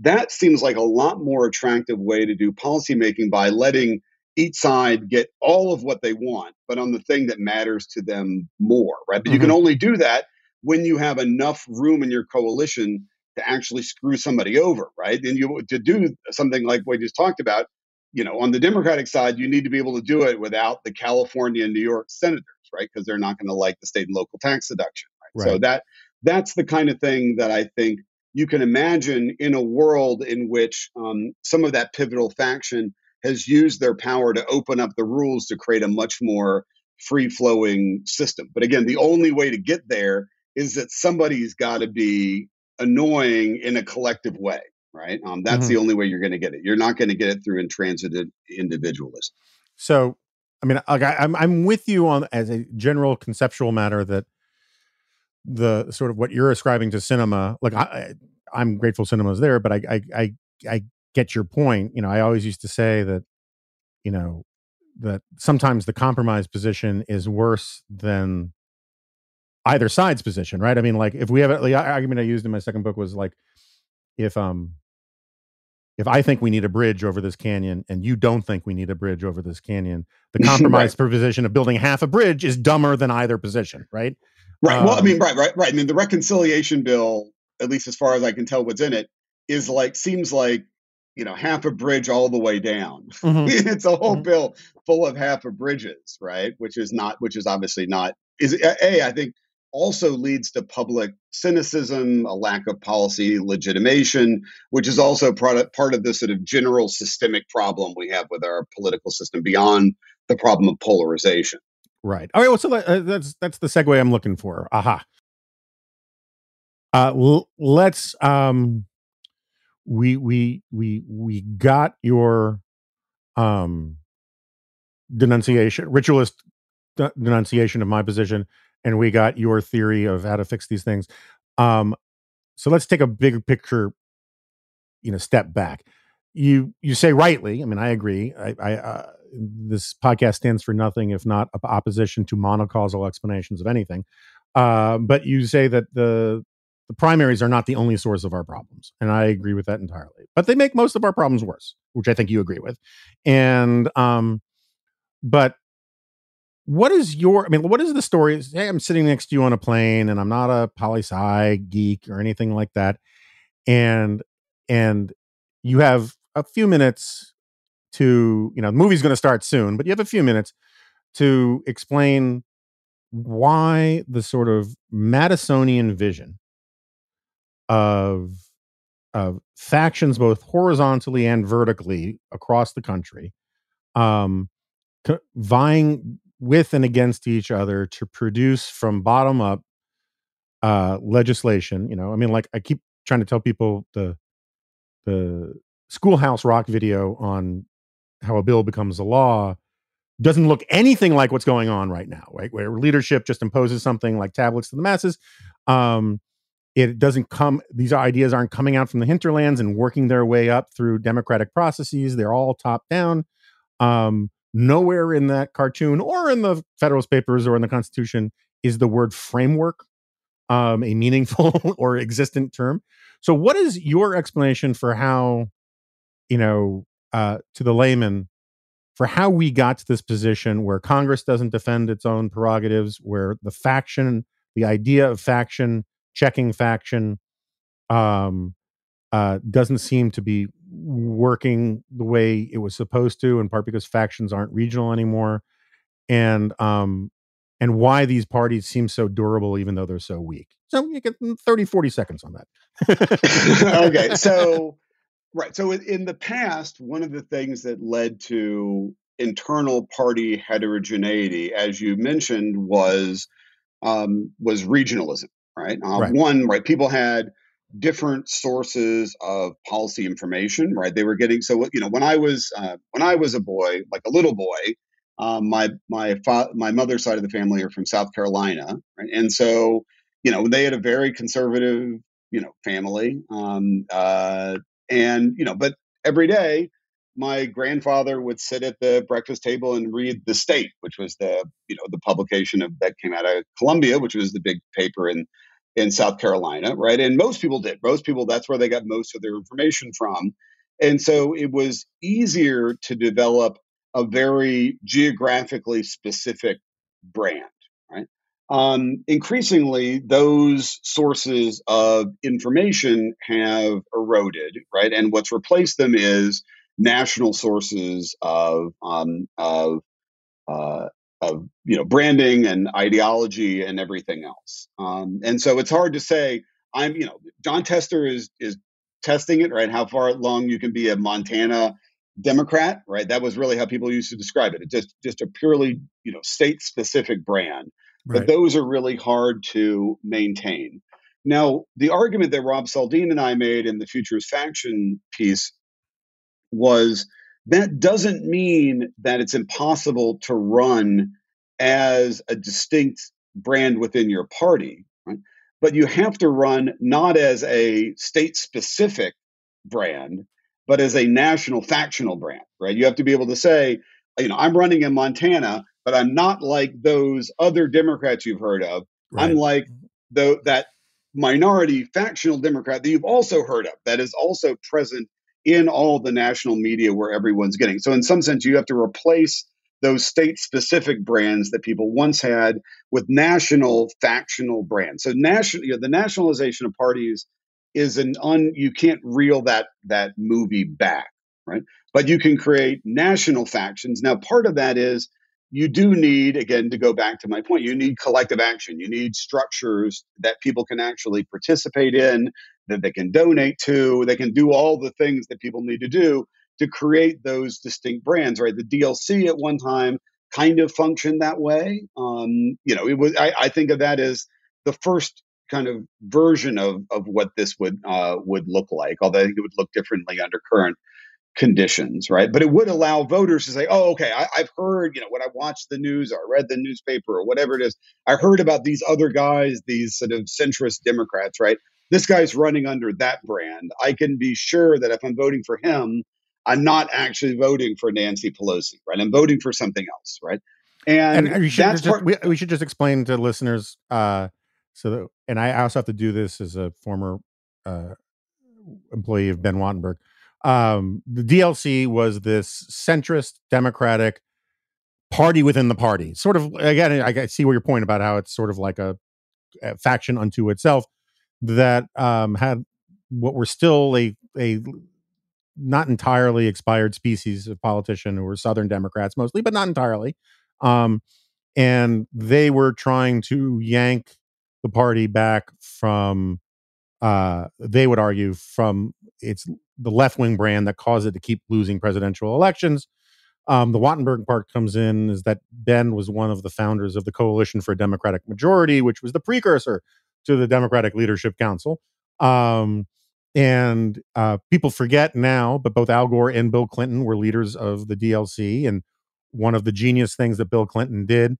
That seems like a lot more attractive way to do policymaking by letting each side get all of what they want, but on the thing that matters to them more, right? But you can mm-hmm. only do that when you have enough room in your coalition to actually screw somebody over, right? And you to do something like we just talked about, you know, on the Democratic side, you need to be able to do it without the California and New York senators, right? Because they're not going to like the state and local tax deduction, right? So that that's the kind of thing that I think you can imagine in a world in which um, some of that pivotal faction has used their power to open up the rules to create a much more free flowing system. But again, the only way to get there is that somebody's got to be annoying in a collective way, right? Um, that's the only way you're going to get it. You're not going to get it through intransigent individualism.
So, I mean, I, I'm I'm with you on as a general conceptual matter that the sort of what you're ascribing to Sinema, like I, I I'm grateful Sinema's there, but I, I I I get your point. You know, I always used to say that, you know, that sometimes the compromise position is worse than either side's position, right? I mean, like if we have the argument I used in my second book was like, if um if I think we need a bridge over this canyon and you don't think we need a bridge over this canyon, the (laughs)
Right.
compromise position of building half a bridge is dumber than either position, right?
Right. well, I
Um,
mean, right, right, right. I mean, the reconciliation bill, at least as far as I can tell what's in it, is like, seems like, you know, half a bridge all the way down.
Mhm. (laughs)
it's a whole
Mhm.
bill full of half of bridges, right? Which is not, which is obviously not, is A, I think also leads to public cynicism, a lack of policy legitimation, which is also part of, part of the sort of general systemic problem we have with our political system beyond the problem of polarization.
Right. All right. Well, so that, uh, that's that's the segue I'm looking for. Aha. Uh, let's um, we we we we got your um, denunciation, ritualist denunciation of my position, and we got your theory of how to fix these things. Um, so let's take a big picture, you know, step back. You you say rightly. I mean, I agree. I, I uh, this podcast stands for nothing if not opposition to monocausal explanations of anything. Uh, but you say that the the primaries are not the only source of our problems, and I agree with that entirely. But they make most of our problems worse, which I think you agree with. And um, but what is your? I mean, what is the story? Hey, I'm sitting next to you on a plane, and I'm not a poli sci geek or anything like that, and and you have a few minutes to you know the movie's going to start soon but you have a few minutes to explain why the sort of madisonian vision of of factions both horizontally and vertically across the country um vying with and against each other to produce from bottom up uh legislation you know i mean like i keep trying to tell people the the schoolhouse rock video on how a bill becomes a law doesn't look anything like what's going on right now, right? Where leadership just imposes something like tablets to the masses. Um, it doesn't come; these ideas aren't coming out from the hinterlands and working their way up through democratic processes. They're all top down. Um, nowhere in that cartoon or in the Federalist Papers or in the Constitution is the word framework um, a meaningful (laughs) or existent term. So, what is your explanation for how, you know, uh, to the layman for how we got to this position where Congress doesn't defend its own prerogatives, where the faction, the idea of faction checking faction, um, uh, doesn't seem to be working the way it was supposed to, in part because factions aren't regional anymore, and um, and why these parties seem so durable even though they're so weak. So you get 30, 40 seconds on
that. (laughs) okay, so Right. So in the past, one of the things that led to internal party heterogeneity, as you mentioned, was um, was regionalism. Right? Uh, right. One, right? People had different sources of policy information. Right? They were getting so you know when I was uh, when I was a boy, like a little boy, um, my my fa- my mother's side of the family are from South Carolina, right? and so you know they had a very conservative you know family. Um, uh, and, you know, but every day, my grandfather would sit at the breakfast table and read The State, which was the, you know, the publication of that came out of Columbia, which was the big paper in in South Carolina, right? And most people did. Most people, that's where they got most of their information from. And so it was easier to develop a very geographically specific brand, right? Um, increasingly, those sources of information have eroded, right? And what's replaced them is national sources of um, of uh, of you know branding and ideology and everything else. Um, and so it's hard to say. I'm you know Jon Tester is is testing it right. How far along you can be a Montana Democrat, right? That was really how people used to describe it. It's just just a purely you know state specific brand. Right. But those are really hard to maintain. Now, the argument that Rob Saldin and I made in the Futures Faction piece was that doesn't mean that it's impossible to run as a distinct brand within your party, right? But you have to run not as a state specific brand, but as a national factional brand, right? You have to be able to say, you know, I'm running in Montana, but I'm not like those other Democrats you've heard of. Right. I'm like the, that minority factional Democrat that you've also heard of that is also present in all the national media where everyone's getting. So, in some sense, you have to replace those state specific brands that people once had with national factional brands. So, national, you know, the nationalization of parties is an un, you can't reel that that movie back, right? But you can create national factions. Now, part of that is you do need, again, to go back to my point, you need collective action. You need structures that people can actually participate in, that they can donate to, they can do all the things that people need to do to create those distinct brands, right? The DLC at one time kind of functioned that way. Um, you know, it was, I, I think of that as the first kind of version of, of what this would uh, would look like, although it would look differently under current conditions, right? But it would allow voters to say, "Oh, okay, I, have heard, you know, when I watched the news or I read the newspaper or whatever it is, I heard about these other guys, these sort of centrist Democrats, right? This guy's running under that brand. I can be sure that if I'm voting for him, I'm not actually voting for Nancy Pelosi, right? I'm voting for something else, right? And, and that's
just, part- we, we, should just explain to listeners, uh, so that, and I also have to do this as a former uh, employee of Ben Wattenberg um, the DLC was this centrist Democratic party within the party. Sort of again, I see where your point about how it's sort of like a, a faction unto itself that um, had what were still a a not entirely expired species of politician who were Southern Democrats mostly, but not entirely. Um, and they were trying to yank the party back from uh, they would argue from its the left wing brand that caused it to keep losing presidential elections. Um, the Wattenberg part comes in is that Ben was one of the founders of the Coalition for a Democratic Majority, which was the precursor to the Democratic Leadership Council. Um, and uh, people forget now, but both Al Gore and Bill Clinton were leaders of the DLC. And one of the genius things that Bill Clinton did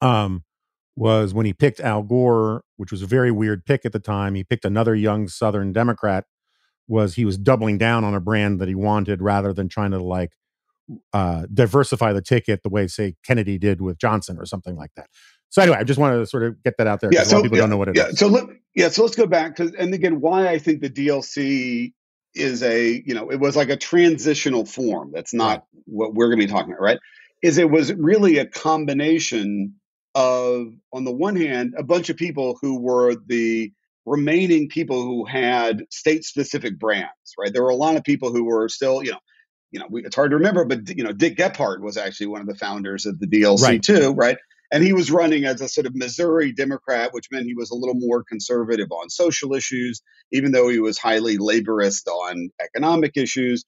um, was when he picked Al Gore, which was a very weird pick at the time. He picked another young Southern Democrat. Was he was doubling down on a brand that he wanted rather than trying to like uh, diversify the ticket the way say Kennedy did with Johnson or something like that. So anyway, I just wanted to sort of get that out there.
Yeah, so,
people
yeah,
don't know what it
yeah,
is.
So let, yeah, so let's go back to and again why I think the DLC is a you know it was like a transitional form. That's not what we're going to be talking about, right? Is it was really a combination of, on the one hand, a bunch of people who were the remaining people who had state specific brands, right? There were a lot of people who were still, you know, you know, we, it's hard to remember, but you know, Dick Gephardt was actually one of the founders of the DLC right. too, right? And he was running as a sort of Missouri Democrat, which meant he was a little more conservative on social issues, even though he was highly laborist on economic issues.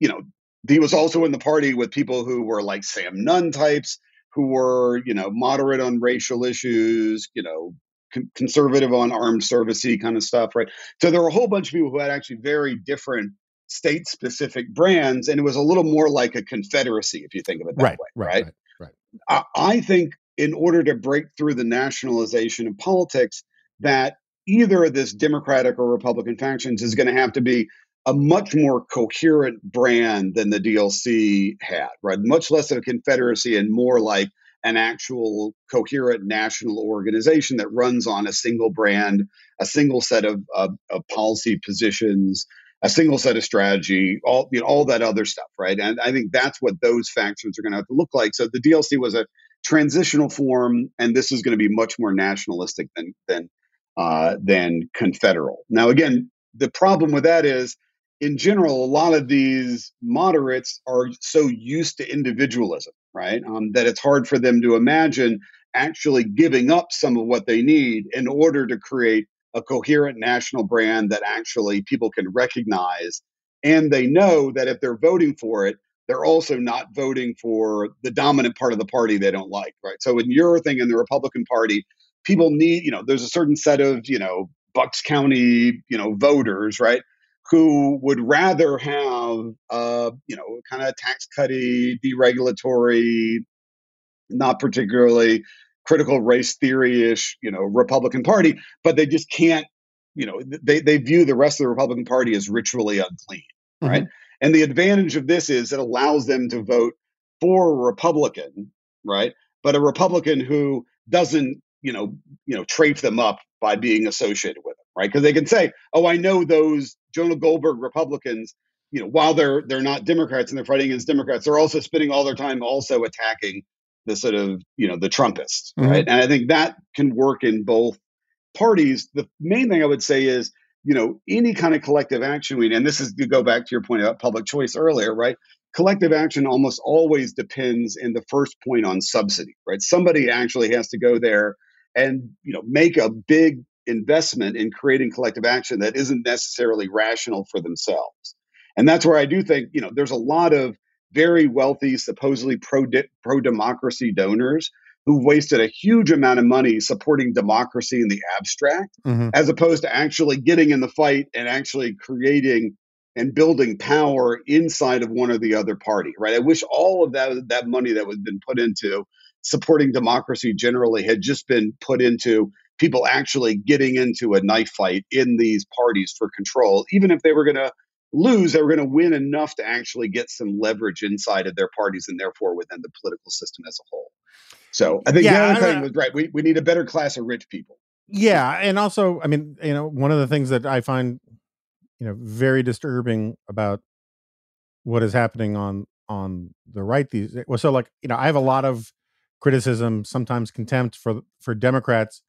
You know, he was also in the party with people who were like Sam Nunn types, who were, you know, moderate on racial issues, you know, con- conservative on armed servicey kind of stuff, right? So there were a whole bunch of people who had actually very different state specific brands, and it was a little more like a confederacy if you think of it that
right,
way,
right? Right. right,
I, I think in order to break through the nationalization of politics, that either this Democratic or Republican factions is going to have to be a much more coherent brand than the DLC had, right? Much less of a confederacy and more like an actual coherent national organization that runs on a single brand, a single set of, of, of policy positions, a single set of strategy, all you know, all that other stuff, right? And I think that's what those factions are going to have to look like. So the DLC was a transitional form, and this is going to be much more nationalistic than than uh, than confederal. Now, again, the problem with that is in general, a lot of these moderates are so used to individualism, right? Um, that it's hard for them to imagine actually giving up some of what they need in order to create a coherent national brand that actually people can recognize. And they know that if they're voting for it, they're also not voting for the dominant part of the party they don't like, right? So in your thing in the Republican Party, people need, you know, there's a certain set of, you know, Bucks County, you know, voters, right? Who would rather have, uh, you know, kind of tax cutty, deregulatory, not particularly critical race theory ish, you know, Republican Party, but they just can't, you know, they, they view the rest of the Republican Party as ritually unclean, mm-hmm. right? And the advantage of this is it allows them to vote for a Republican, right? But a Republican who doesn't, you know, you know, trape them up by being associated with them, right? Because they can say, "Oh, I know those Jonah Goldberg Republicans, you know, while they're they're not Democrats and they're fighting against Democrats, they're also spending all their time also attacking the sort of you know the Trumpists, mm-hmm. right? And I think that can work in both parties. The main thing I would say is you know any kind of collective action we and this is to go back to your point about public choice earlier, right? Collective action almost always depends in the first point on subsidy, right? Somebody actually has to go there and you know make a big investment in creating collective action that isn't necessarily rational for themselves. And that's where I do think, you know, there's a lot of very wealthy, supposedly pro pro democracy donors who've wasted a huge amount of money supporting democracy in the abstract, mm-hmm. as opposed to actually getting in the fight and actually creating and building power inside of one or the other party, right? I wish all of that that money that was been put into supporting democracy generally had just been put into people actually getting into a knife fight in these parties for control, even if they were going to lose, they were going to win enough to actually get some leverage inside of their parties and therefore within the political system as a whole. So I think yeah, the other thing was right. We, we need a better class of rich people.
Yeah. And also, I mean, you know, one of the things that I find, you know, very disturbing about what is happening on on the right these well so like you know i have a lot of criticism sometimes contempt for for democrats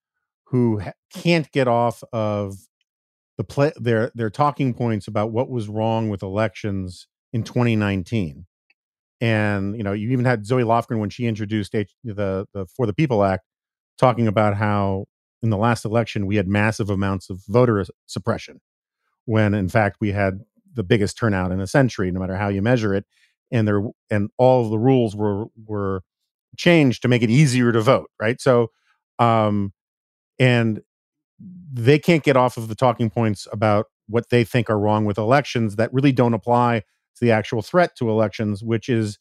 who can't get off of the play their their talking points about what was wrong with elections in 2019 and you know you even had zoe lofgren when she introduced H- the the for the people act talking about how in the last election we had massive amounts of voter suppression when in fact we had the biggest turnout in a century no matter how you measure it. And there and all of the rules were were changed to make it easier to vote right? So um and they can't get off of the talking points about what they think are wrong with elections that really don't apply to the actual threat to elections, which is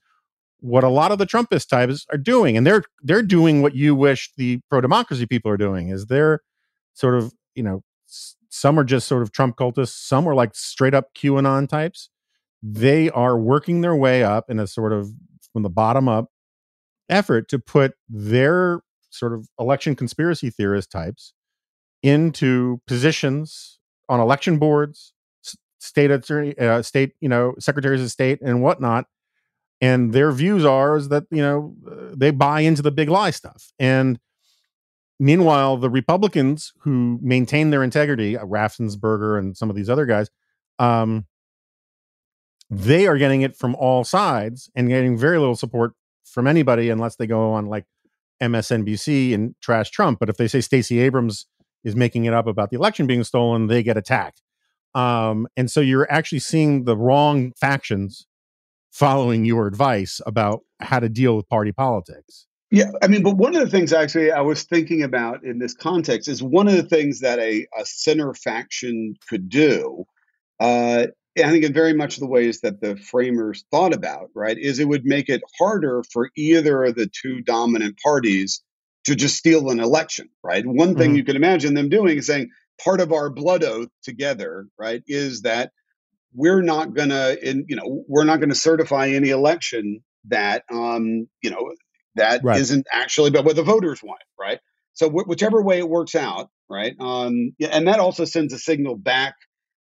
what a lot of the Trumpist types are doing, and they're they're doing what you wish the pro democracy people are doing. Is they're sort of you know some are just sort of Trump cultists, some are like straight up QAnon types. They are working their way up in a sort of from the bottom up effort to put their sort of election conspiracy theorist types into positions on election boards, state attorney, uh, state you know secretaries of state and whatnot, and their views are is that you know uh, they buy into the big lie stuff. And meanwhile, the Republicans who maintain their integrity, uh, Raffensperger and some of these other guys, um, they are getting it from all sides and getting very little support from anybody unless they go on like MSNBC and trash Trump. But if they say Stacey Abrams is making it up about the election being stolen, they get attacked. Um, and so you're actually seeing the wrong factions following your advice about how to deal with party politics.
Yeah, I mean, but one of the things actually I was thinking about in this context is one of the things that a, a center faction could do. Uh, I think in very much the ways that the framers thought about, right, is it would make it harder for either of the two dominant parties to just steal an election, right? One thing mm-hmm. you can imagine them doing is saying part of our blood oath together, right, is that we're not gonna, in you know, we're not gonna certify any election that, um, you know, that right. not actually, but what the voters want, right? So wh- whichever way it works out, right, um, and that also sends a signal back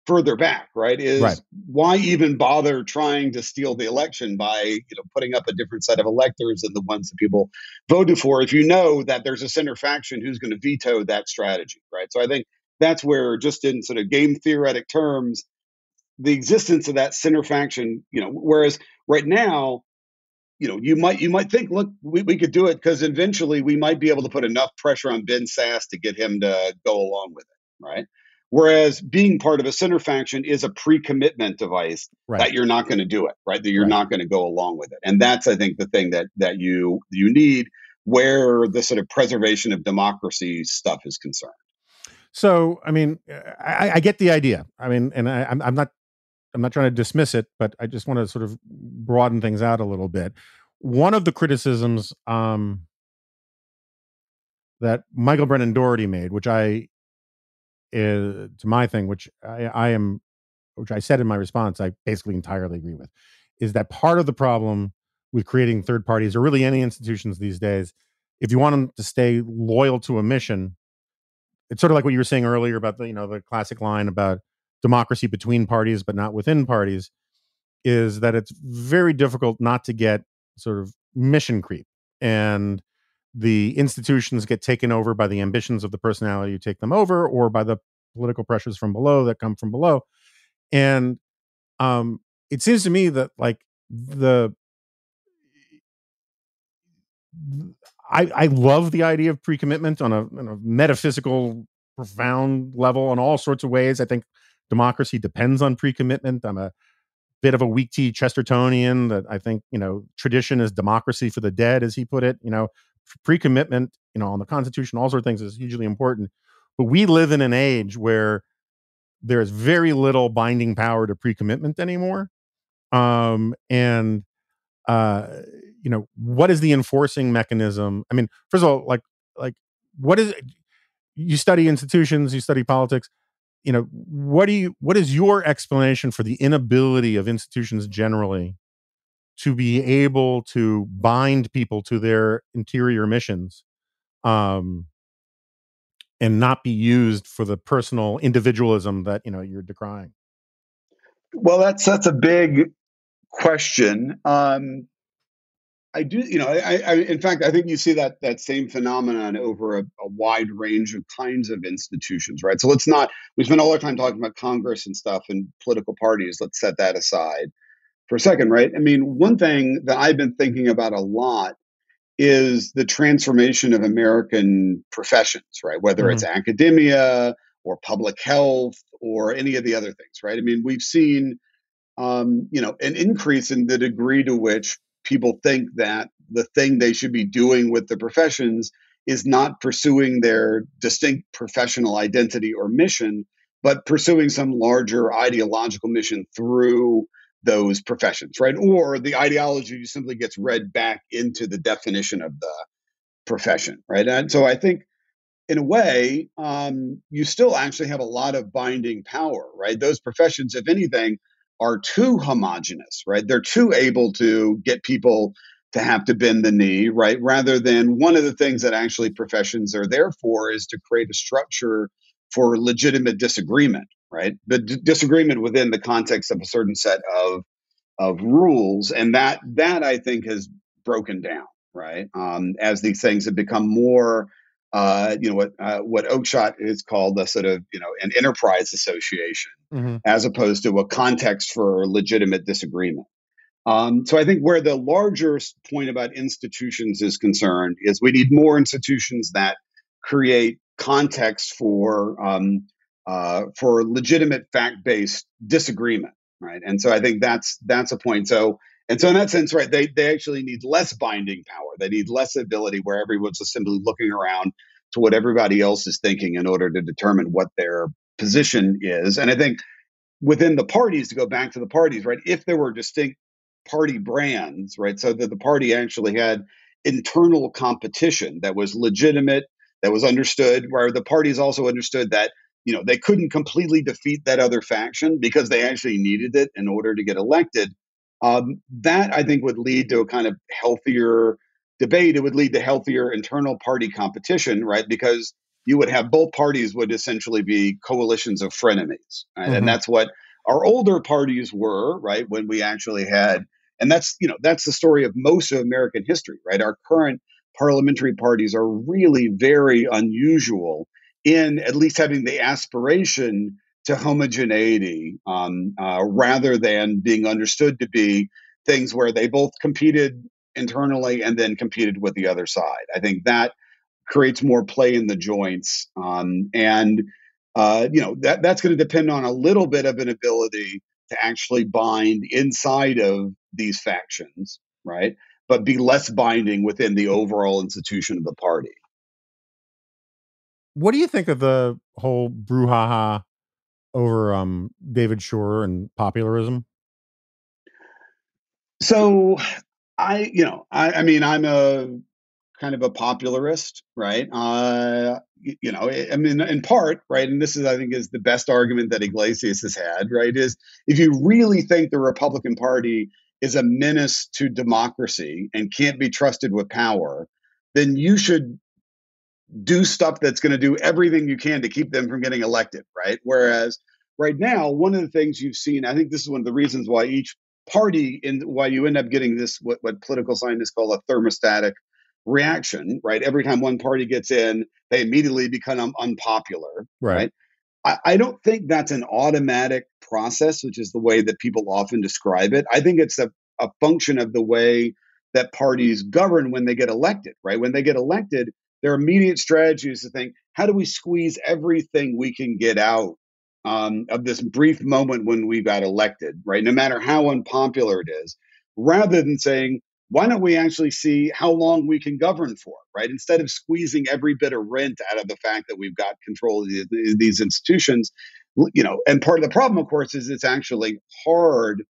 further back, right? Is right. why even bother trying to steal the election by you know putting up a different set of electors than the ones that people voted for if you know that there's a center faction who's going to veto that strategy, right? So I think that's where just in sort of game theoretic terms, the existence of that center faction, you know, whereas right now, you know, you might you might think, look, we, we could do it because eventually we might be able to put enough pressure on Ben Sasse to get him to go along with it, right? Whereas being part of a center faction is a pre-commitment device right. that you're not going to do it, right? That you're right. not going to go along with it, and that's I think the thing that that you you need where the sort of preservation of democracy stuff is concerned.
So, I mean, I, I get the idea. I mean, and I, I'm, I'm not I'm not trying to dismiss it, but I just want to sort of broaden things out a little bit. One of the criticisms um, that Michael Brendan Dougherty made, which I is to my thing, which I, I am, which I said in my response, I basically entirely agree with, is that part of the problem with creating third parties or really any institutions these days, if you want them to stay loyal to a mission, it's sort of like what you were saying earlier about the you know the classic line about democracy between parties but not within parties, is that it's very difficult not to get sort of mission creep. And the institutions get taken over by the ambitions of the personality who take them over or by the political pressures from below that come from below and um it seems to me that like the I, I love the idea of pre-commitment on a, on a metaphysical, profound level in all sorts of ways. I think democracy depends on pre-commitment. I'm a bit of a weak tea Chestertonian that I think, you know, tradition is democracy for the dead, as he put it. You know, pre-commitment, you know, on the Constitution, all sorts of things is hugely important. But we live in an age where there's very little binding power to pre-commitment anymore. Um, and uh, you know, what is the enforcing mechanism? I mean, first of all, like like what is you study institutions, you study politics. You know, what do you what is your explanation for the inability of institutions generally to be able to bind people to their interior missions um and not be used for the personal individualism that you know you're decrying
well that's that's a big question um I do, you know, I, I, in fact, I think you see that that same phenomenon over a, a, wide range of kinds of institutions, right? So let's not we spend all our time talking about Congress and stuff and political parties. Let's set that aside for a second, right? I mean, one thing that I've been thinking about a lot is the transformation of American professions, right? Whether mm-hmm. it's academia or public health or any of the other things, right? I mean, we've seen, um, you know, an increase in the degree to which people think that the thing they should be doing with the professions is not pursuing their distinct professional identity or mission, but pursuing some larger ideological mission through those professions, right? Or the ideology simply gets read back into the definition of the profession, right? And so I think, in a way, um, you still actually have a lot of binding power, right? Those professions, if anything, are too homogenous, right? They're too able to get people to have to bend the knee, right? Rather than one of the things that actually professions are there for is to create a structure for legitimate disagreement, right? But d- disagreement within the context of a certain set of of rules, and that that I think has broken down, right? Um, as these things have become more, uh, you know, what uh, what Oakeshott is called a sort of you know an enterprise association, mm-hmm. as opposed to a context for legitimate disagreement. Um, so I think where the larger point about institutions is concerned is we need more institutions that create context for um, uh, for legitimate fact-based disagreement, right? And so I think that's that's a point. So and so in that sense, right, they they actually need less binding power. They need less ability where everyone's just simply looking around to what everybody else is thinking in order to determine what their position is. And I think within the parties, to go back to the parties, right, if there were distinct party brands, right, so that the party actually had internal competition that was legitimate, that was understood, where the parties also understood that you know they couldn't completely defeat that other faction because they actually needed it in order to get elected um, that i think would lead to a kind of healthier debate it would lead to healthier internal party competition right because you would have both parties would essentially be coalitions of frenemies right? mm-hmm. and that's what our older parties were right when we actually had and that's you know that's the story of most of american history right our current parliamentary parties are really very unusual in at least having the aspiration to homogeneity um, uh, rather than being understood to be things where they both competed internally and then competed with the other side. I think that creates more play in the joints, um, and uh, you know that that's going to depend on a little bit of an ability to actually bind inside of these factions, right? But be less binding within the overall institution of the party.
What do you think of the whole brouhaha over um, David Shor and popularism?
So, I, you know, I, I mean, I'm a kind of a popularist, right? Uh, you know, I mean, in part, right, and this is, I think, is the best argument that Yglesias has had, right? Is if you really think the Republican Party is a menace to democracy and can't be trusted with power, then you should do stuff that's going to do everything you can to keep them from getting elected, right? Whereas right now, one of the things you've seen, I think this is one of the reasons why each party in why you end up getting this what, what political scientists call a thermostatic reaction, right? Every time one party gets in, they immediately become unpopular, right? right? I, I don't think that's an automatic process, which is the way that people often describe it. I think it's a, a function of the way that parties govern when they get elected, right? When they get elected, their immediate strategy is to think, how do we squeeze everything we can get out um, of this brief moment when we got elected, right? No matter how unpopular it is, rather than saying, why don't we actually see how long we can govern for, right? Instead of squeezing every bit of rent out of the fact that we've got control of these institutions, you know, and part of the problem, of course, is it's actually hard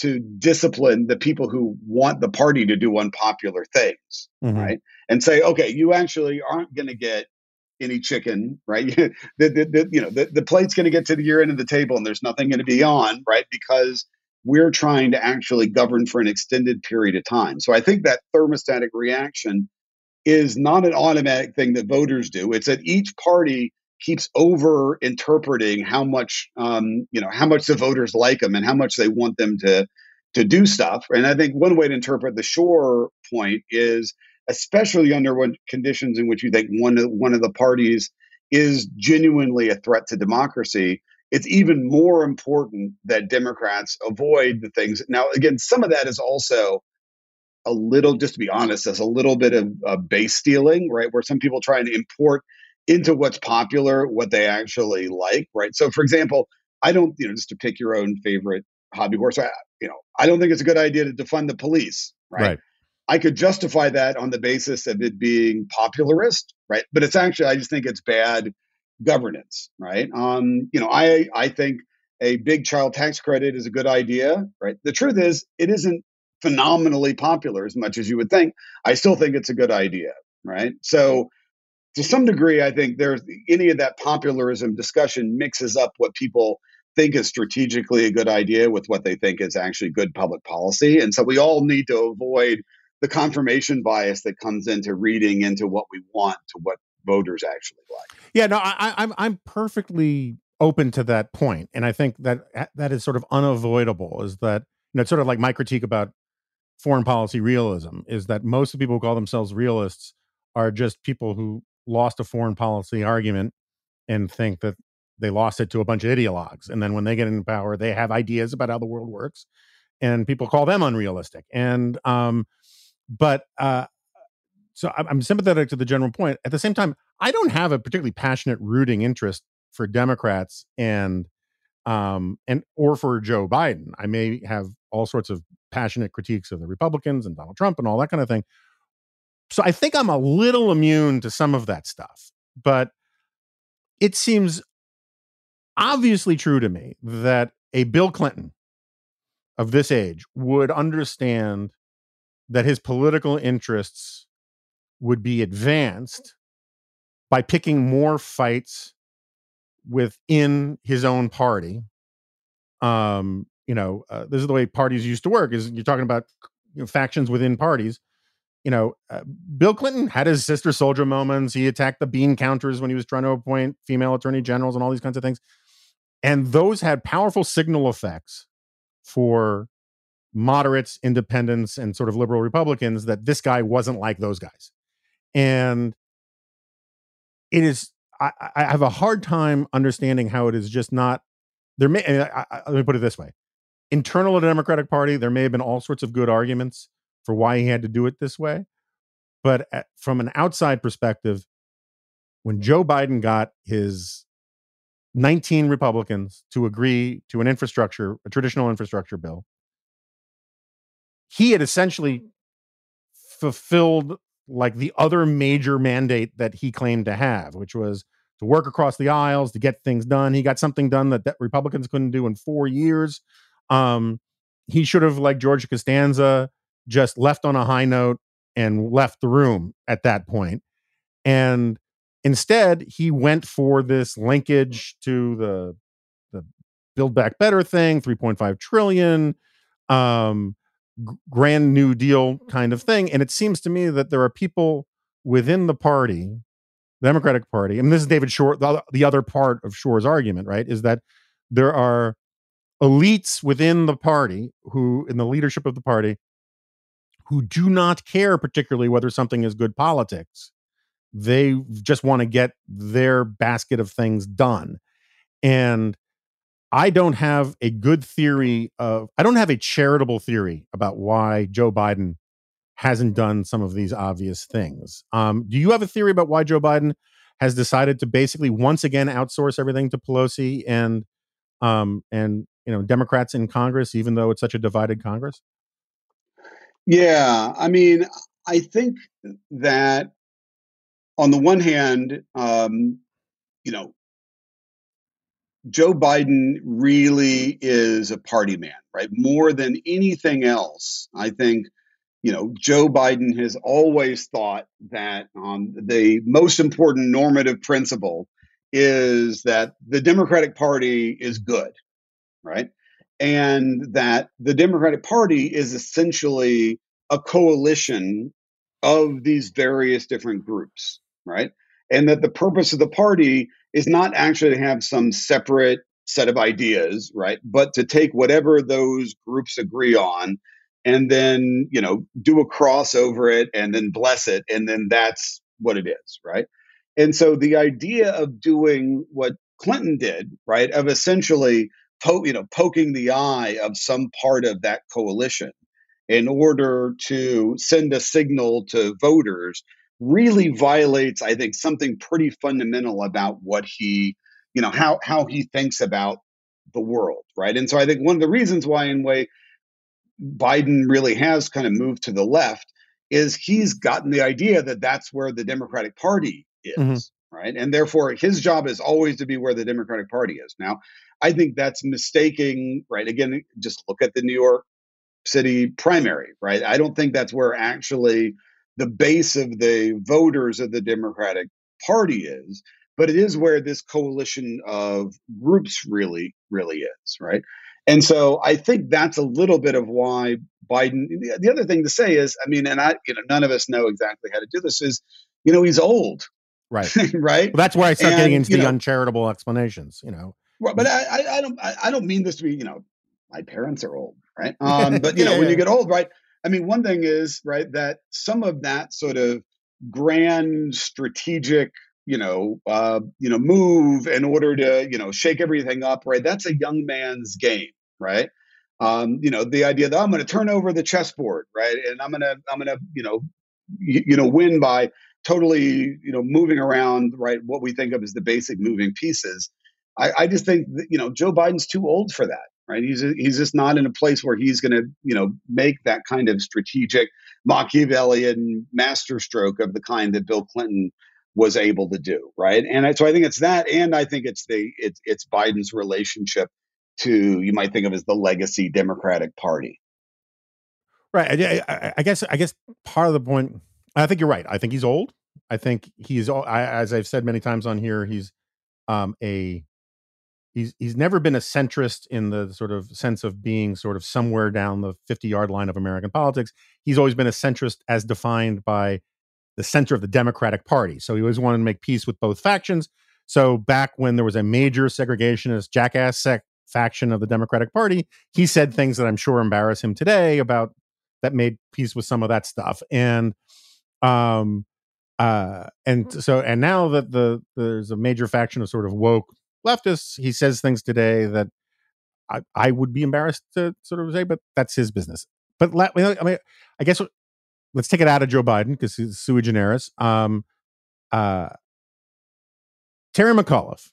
to discipline the people who want the party to do unpopular things, mm-hmm. right? And say, okay, you actually aren't going to get any chicken, right? (laughs) the, the, the, you know, the, the plate's going to get to the year end of the table and there's nothing going to be on, right? Because we're trying to actually govern for an extended period of time. So I think that thermostatic reaction is not an automatic thing that voters do. It's that each party keeps over interpreting how much um, you know how much the voters like them and how much they want them to to do stuff. And I think one way to interpret the Shor point is, especially under conditions in which you think one of one of the parties is genuinely a threat to democracy, it's even more important that Democrats avoid the things. Now, again, some of that is also a little, just to be honest, as a little bit of base stealing, right? Where some people try to import into what's popular what they actually like, right? So, for example, I don't, you know, just to pick your own favorite hobby horse, I, you know, I don't think it's a good idea to defund the police, right? right? I could justify that on the basis of it being popularist, right? But it's actually, I just think it's bad governance, right? Um, you know, I I think a big child tax credit is a good idea, right? The truth is, it isn't phenomenally popular as much as you would think. I still think it's a good idea, right? So to some degree, I think there's any of that popularism discussion mixes up what people think is strategically a good idea with what they think is actually good public policy. And so we all need to avoid the confirmation bias that comes into reading into what we want to what voters actually like.
Yeah, no, I, I'm I'm perfectly open to that point, and I think that that is sort of unavoidable. Is that you know it's sort of like my critique about foreign policy realism is that most of the people who call themselves realists are just people who lost a foreign policy argument and think that they lost it to a bunch of ideologues, and then when they get in power, they have ideas about how the world works, and people call them unrealistic. And um, but uh, so I'm sympathetic to the general point. At the same time, I don't have a particularly passionate rooting interest for Democrats and um and or for Joe Biden. I may have all sorts of passionate critiques of the Republicans and Donald Trump and all that kind of thing. So I think I'm a little immune to some of that stuff. But it seems obviously true to me that a Bill Clinton of this age would understand that his political interests would be advanced by picking more fights within his own party. Um, you know, uh, this is the way parties used to work. Is you're talking about you know, factions within parties. You know, uh, Bill Clinton had his Sister Souljah moments. He attacked the bean counters when he was trying to appoint female attorney generals and all these kinds of things. And those had powerful signal effects for moderates, independents, and sort of liberal Republicans that this guy wasn't like those guys and it is I, I, have a hard time understanding how it is just not there may I, I, let me put it this way internal to the democratic party there may have been all sorts of good arguments for why he had to do it this way but at, from an outside perspective when joe biden got his 19 republicans to agree to an infrastructure a traditional infrastructure bill he had essentially fulfilled like the other major mandate that he claimed to have, which was to work across the aisles to get things done. He got something done that, that Republicans couldn't do in four years. Um, he should have, like George Costanza, just left on a high note and left the room at that point. And instead, he went for this linkage to the the Build Back Better thing, 3.5 trillion. Um, grand new deal kind of thing and it seems to me that there are people within the party the democratic party and this is David Shor the, the other part of Shor's argument right is that there are elites within the party who in the leadership of the party who do not care particularly whether something is good politics they just want to get their basket of things done and I don't have a good theory of, I don't have a charitable theory about why Joe Biden hasn't done some of these obvious things. Um, do you have a theory about why Joe Biden has decided to basically once again outsource everything to Pelosi and um, and you know Democrats in Congress, even though it's such a divided Congress?
Yeah, I mean, I think that on the one hand, um, you know, Joe Biden really is a party man, right? More than anything else, I think you know, Joe Biden has always thought that um, the most important normative principle is that the Democratic Party is good, right? And that the Democratic Party is essentially a coalition of these various different groups, right? And that the purpose of the party is not actually to have some separate set of ideas, right? But to take whatever those groups agree on and then, you know, do a cross over it and then bless it. And then that's what it is, right? And so the idea of doing what Clinton did, right, of essentially po- you know poking the eye of some part of that coalition in order to send a signal to voters really violates i think something pretty fundamental about what he you know how how he thinks about the world right? And so i think one of the reasons why in way biden really has kind of moved to the left is he's gotten the idea that that's where the democratic party is mm-hmm. right? And therefore his job is always to be where the democratic party is. Now i think that's mistaking right again just look at the new york city primary, right? I don't think that's where actually the base of the voters of the Democratic Party is, but it is where this coalition of groups really, really is, right? And so I think that's a little bit of why Biden. The other thing to say is, I mean, and I, you know, none of us know exactly how to do this. Is, you know, he's old,
right? (laughs)
right.
Well, that's where I start and, getting into the know, uncharitable explanations. You know,
well, but I, I, I don't, I, I don't mean this to be, you know, my parents are old, right? (laughs) Um, but you know, when you get old, right? I mean, one thing is right that some of that sort of grand strategic, you know, uh, you know, move in order to you know shake everything up, right? That's a young man's game, right? Um, you know, the idea that I'm going to turn over the chessboard, right, and I'm going to I'm to you know you, you know win by totally you know moving around right what we think of as the basic moving pieces. I, I just think that, you know Joe Biden's too old for that right? He's he's just not in a place where he's going to you know make that kind of strategic Machiavellian masterstroke of the kind that Bill Clinton was able to do, right? And so I think it's that, and I think it's the it's it's Biden's relationship to you might think of as the legacy Democratic Party.
Right. I, I, I guess I guess part of the point. I think you're right. I think he's old. I think he's as I've said many times on here. He's um, a he's he's never been a centrist in the sort of sense of being sort of somewhere down the 50 yard line of American politics. He's always been a centrist as defined by the center of the Democratic Party. So he always wanted to make peace with both factions. So back when there was a major segregationist jackass sec- faction of the Democratic Party, he said things that I'm sure embarrass him today about that made peace with some of that stuff. And um uh and so and now that the there's a major faction of sort of woke leftists. He says things today that I, I would be embarrassed to sort of say, but that's his business. But let, I mean, I guess let's take it out of Joe Biden because he's sui generis. Um, uh, Terry McAuliffe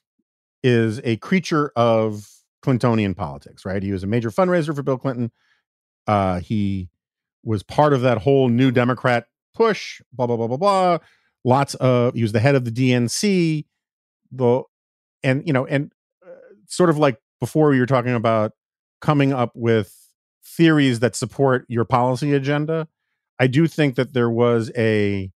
is a creature of Clintonian politics, right? He was a major fundraiser for Bill Clinton. Uh, he was part of that whole new Democrat push, blah, blah, blah, blah, blah. Lots of, he was the head of the DNC. The and you know and uh, sort of like before you were talking about coming up with theories that support your policy agenda i do think that there was a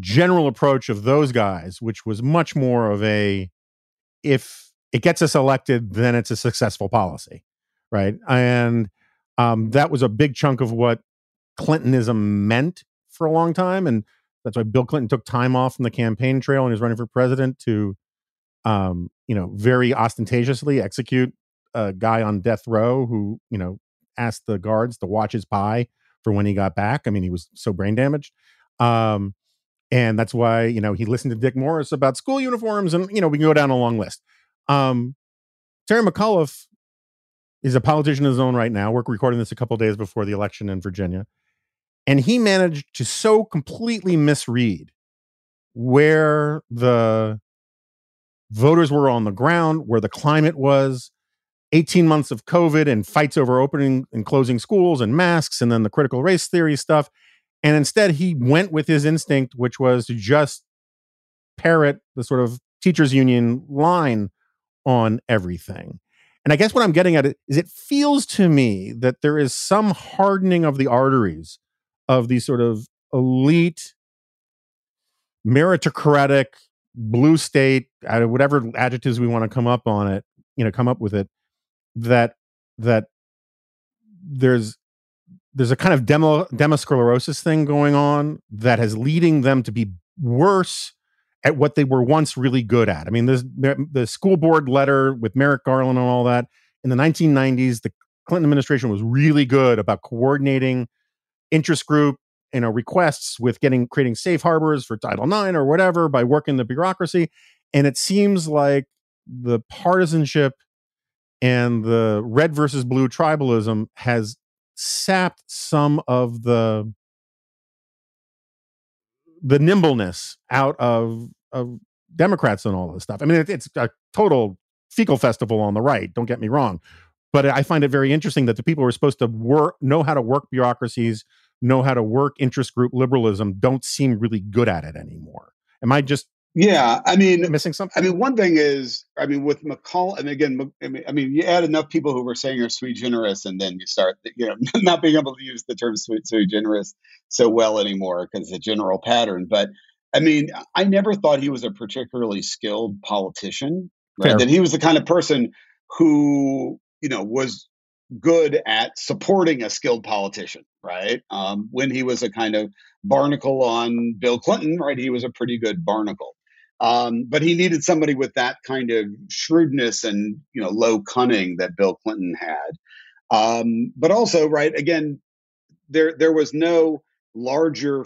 general approach of those guys which was much more of a if it gets us elected then it's a successful policy right? And um, that was a big chunk of what clintonism meant for a long time and that's why bill clinton took time off from the campaign trail and was running for president to um, you know, very ostentatiously execute a guy on death row who, you know, asked the guards to watch his pie for when he got back. I mean, he was so brain damaged. Um, and that's why, you know, he listened to Dick Morris about school uniforms and, you know, we can go down a long list. Um, Terry McAuliffe is a politician of his own right now. We're recording this a couple days before the election in Virginia. And he managed to so completely misread where the voters were on the ground, where the climate was, 18 months of COVID and fights over opening and closing schools and masks, and then the critical race theory stuff. And instead, he went with his instinct, which was to just parrot the sort of teachers union line on everything. And I guess what I'm getting at is it feels to me that there is some hardening of the arteries of these sort of elite, meritocratic, blue state, whatever adjectives we want to come up on it, you know, come up with it, that that there's there's a kind of demo demosclerosis thing going on that has leading them to be worse at what they were once really good at. I mean, this, the school board letter with Merrick Garland and all that in the 1990s, the Clinton administration was really good about coordinating interest group you know requests with getting creating safe harbors for Title IX or whatever by working the bureaucracy. And it seems like the partisanship and the red versus blue tribalism has sapped some of the the nimbleness out of of Democrats and all this stuff. I mean, it, it's a total fecal festival on the right. Don't get me wrong, but I find it very interesting that the people who are supposed to work know how to work bureaucracies, know how to work interest group liberalism, don't seem really good at it anymore. Am I just
yeah, I mean,
missing something.
I mean, one thing is, I mean, with McCall, and again, I mean, I mean, you add enough people who were saying you're sui generis, and then you start, you know, (laughs) not being able to use the term sui, sui generis so well anymore because it's a general pattern. But I mean, I never thought he was a particularly skilled politician. Right? That he was the kind of person who, you know, was good at supporting a skilled politician, right? Um, when he was a kind of barnacle on Bill Clinton, right? He was a pretty good barnacle. Um, but he needed somebody with that kind of shrewdness and you know low cunning that Bill Clinton had. Um, but also, right again, there there was no larger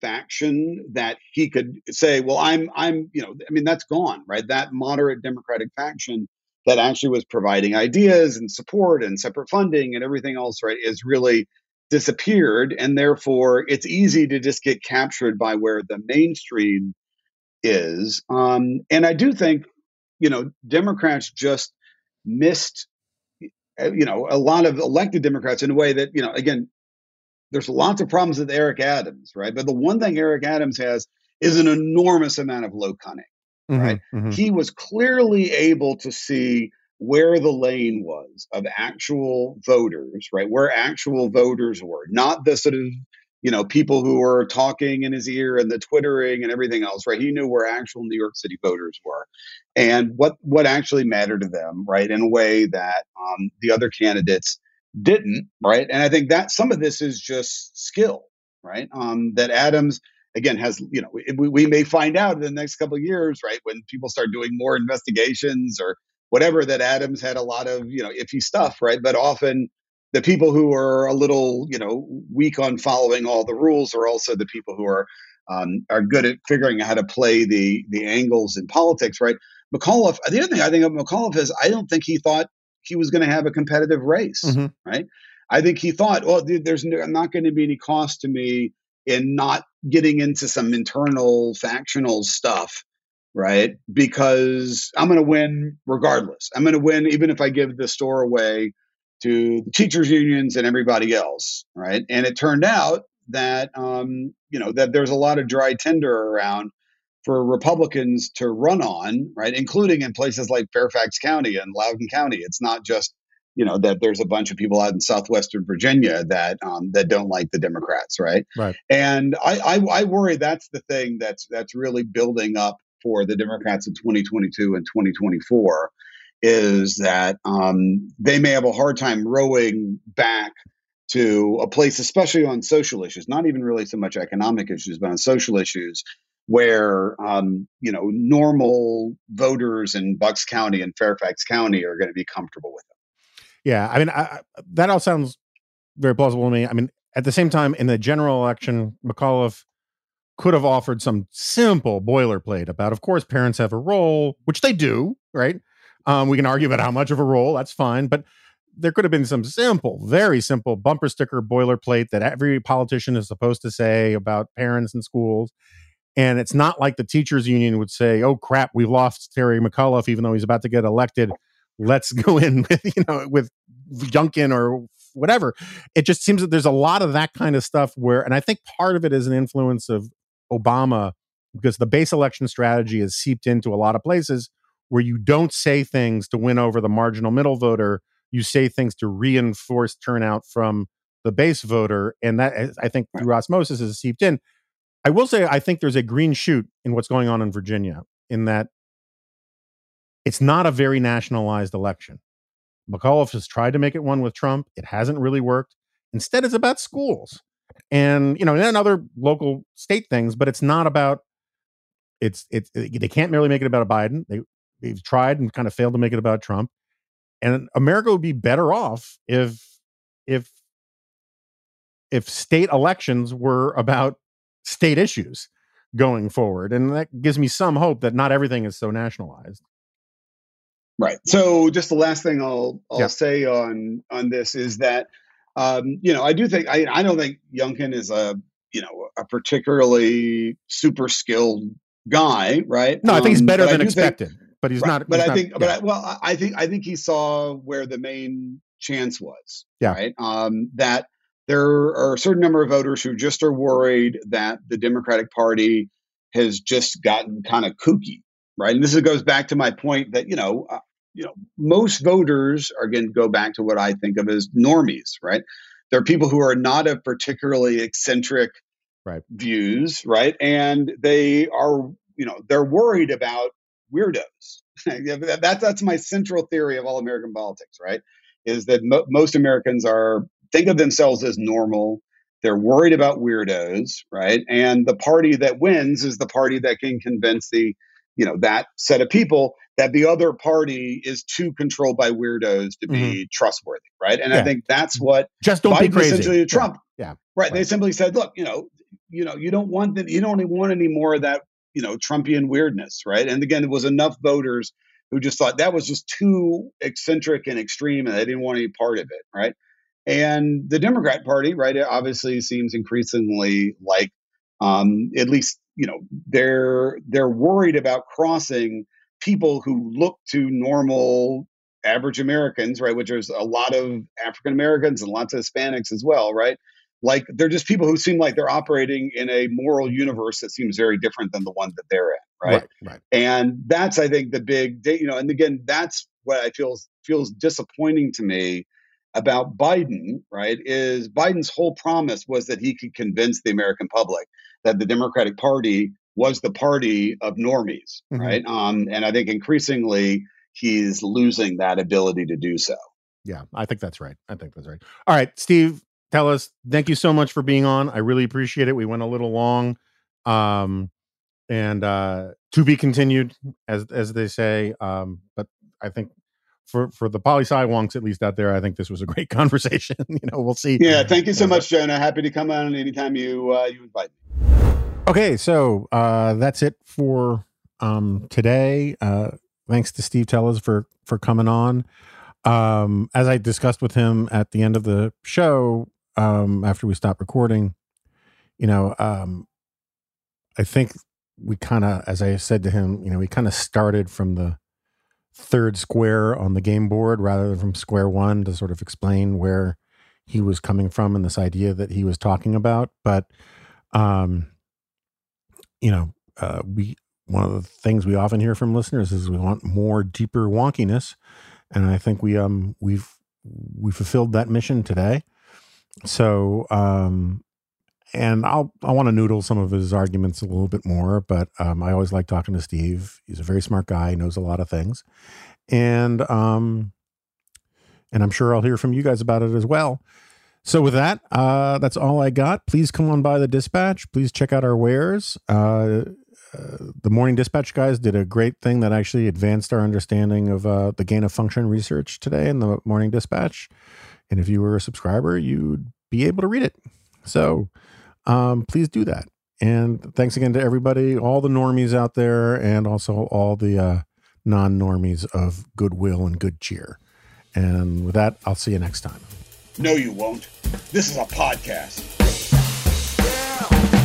faction that he could say, well, I'm I'm you know I mean that's gone, right? That moderate Democratic faction that actually was providing ideas and support and separate funding and everything else, right, is really disappeared, and therefore it's easy to just get captured by where the mainstream is. Um, and I do think, you know, Democrats just missed, uh, you know, a lot of elected Democrats in a way that, you know, again, there's lots of problems with Eric Adams, right? But the one thing Eric Adams has is an enormous amount of low cunning, mm-hmm, right? Mm-hmm. He was clearly able to see where the lane was of actual voters, right? Where actual voters were, not the sort of you know, people who were talking in his ear and the twittering and everything else, right? He knew where actual New York City voters were and what what actually mattered to them, right? In a way that um, the other candidates didn't, right? And I think that some of this is just skill, right? Um, that Adams again has, you know, we, we may find out in the next couple of years, right, when people start doing more investigations or whatever, that Adams had a lot of, you know, iffy stuff, right? But often the people who are a little, you know, weak on following all the rules are also the people who are um, are good at figuring out how to play the the angles in politics, right? McAuliffe. The other thing I think of McAuliffe is I don't think he thought he was going to have a competitive race, mm-hmm. right? I think he thought, well, there's not going to be any cost to me in not getting into some internal factional stuff, right? Because I'm going to win regardless. I'm going to win even if I give the store away to the teachers unions and everybody else, right? And it turned out that um, you know that there's a lot of dry tinder around for Republicans to run on, right? Including in places like Fairfax County and Loudoun County. It's not just you know that there's a bunch of people out in southwestern Virginia that um, that don't like the Democrats, right?
Right.
And I, I I worry that's the thing that's that's really building up for the Democrats in 2022 and 2024 is that um, they may have a hard time rowing back to a place, especially on social issues, not even really so much economic issues, but on social issues where um, you know normal voters in Bucks County and Fairfax County are going to be comfortable with them.
Yeah, I mean I, that all sounds very plausible to me. I mean, at the same time, in the general election, McAuliffe could have offered some simple boilerplate about, of course, parents have a role, which they do, right? Um, we can argue about how much of a role, that's fine. But there could have been some simple, very simple bumper sticker boilerplate that every politician is supposed to say about parents and schools. And it's not like the teachers union would say, "Oh crap, we've lost Terry McAuliffe, even though he's about to get elected. Let's go in (laughs) with you know with Youngkin or whatever." It just seems that there's a lot of that kind of stuff where, and I think part of it is an influence of Obama because the base election strategy has seeped into a lot of places where you don't say things to win over the marginal middle voter, you say things to reinforce turnout from the base voter, and that I think through osmosis is seeped in. I will say I think there's a green shoot in what's going on in Virginia, in that it's not a very nationalized election. McAuliffe has tried to make it one with Trump. It hasn't really worked. Instead, it's about schools and you know, and other local state things, but it's not about it's it's eh, they can't merely make it about a Biden. They they've tried and kind of failed to make it about Trump. And America would be better off if if if state elections were about state issues going forward. And that gives me some hope that not everything is so nationalized.
Right. So just the last thing I'll I'll yeah. say on on this is that um, you know, I do think I, I don't think Youngkin is a you know a particularly super skilled guy, right?
No, I think he's um, better than expected, think, but he's
right,
not.
But
he's
I
not,
think, yeah. but I, well, I think I think he saw where the main chance was.
Yeah.
Right. Um, that there are a certain number of voters who just are worried that the Democratic Party has just gotten kind of kooky, right? And this goes back to my point that you know uh, you know, most voters are going to go back to what I think of as normies, right? There are people who are not of particularly eccentric
right.
views, right? And they are, you know, they're worried about weirdos. (laughs) that's that's my central theory of all American politics, right? Is that mo- most Americans are think of themselves as normal. They're worried about weirdos, right? And the party that wins is the party that can convince the you know that set of people that the other party is too controlled by weirdos to be mm-hmm. trustworthy right and yeah. i think that's what
just don't Biden be crazy
essentially trump
yeah, yeah.
Right. right. they simply said look you know you know you don't want that you don't want any more of that you know trumpian weirdness right and again it was enough voters who just thought that was just too eccentric and extreme and they didn't want any part of it right and the democrat party right it obviously seems increasingly like um, at least you know they're they're worried about crossing people who look to normal average Americans, right? Which is a lot of African Americans and lots of Hispanics as well, right? Like they're just people who seem like they're operating in a moral universe that seems very different than the one that they're in, right?
Right. right.
And that's, I think, the big, you know, and again, that's what I feel feels disappointing to me about Biden, right? Is Biden's whole promise was that he could convince the American public that the Democratic Party was the party of normies, mm-hmm. right? Um, and I think increasingly he's losing that ability to do so.
Yeah, I think that's right. I think that's right. All right, Steve, tell us. Thank you so much for being on. I really appreciate it. We went a little long, um, and uh, to be continued, as as they say. Um, but I think for for the poli sci wonks at least out there, I think this was a great (laughs) conversation. you know, we'll see.
Yeah, thank you so much, Jonah. Happy to come on anytime you uh, you invite me.
Okay, so uh, that's it for um, today. Uh, thanks to Steve Teles for for coming on. Um, as I discussed with him at the end of the show, um, after we stopped recording, you know, um, I think we kind of, as I said to him, you know, we kind of started from the third square on the game board rather than from square one to sort of explain where he was coming from and this idea that he was talking about. But um, you know, uh, we one of the things we often hear from listeners is we want more deeper wonkiness, and I think we um we've we fulfilled that mission today. So um, and I'll I want to noodle some of his arguments a little bit more, but um, I always like talking to Steve. He's a very smart guy, knows a lot of things, and um, and I'm sure I'll hear from you guys about it as well. So with that, uh, that's all I got. Please come on by the dispatch. Please check out our wares. Uh, uh, the morning dispatch guys did a great thing that actually advanced our understanding of uh, the gain of function research today in the morning dispatch. And if you were a subscriber, you'd be able to read it. So um, please do that. And thanks again to everybody, all the normies out there, and also all the uh, non normies of goodwill and good cheer. And with that, I'll see you next time.
No, you won't. This is a podcast. Yeah.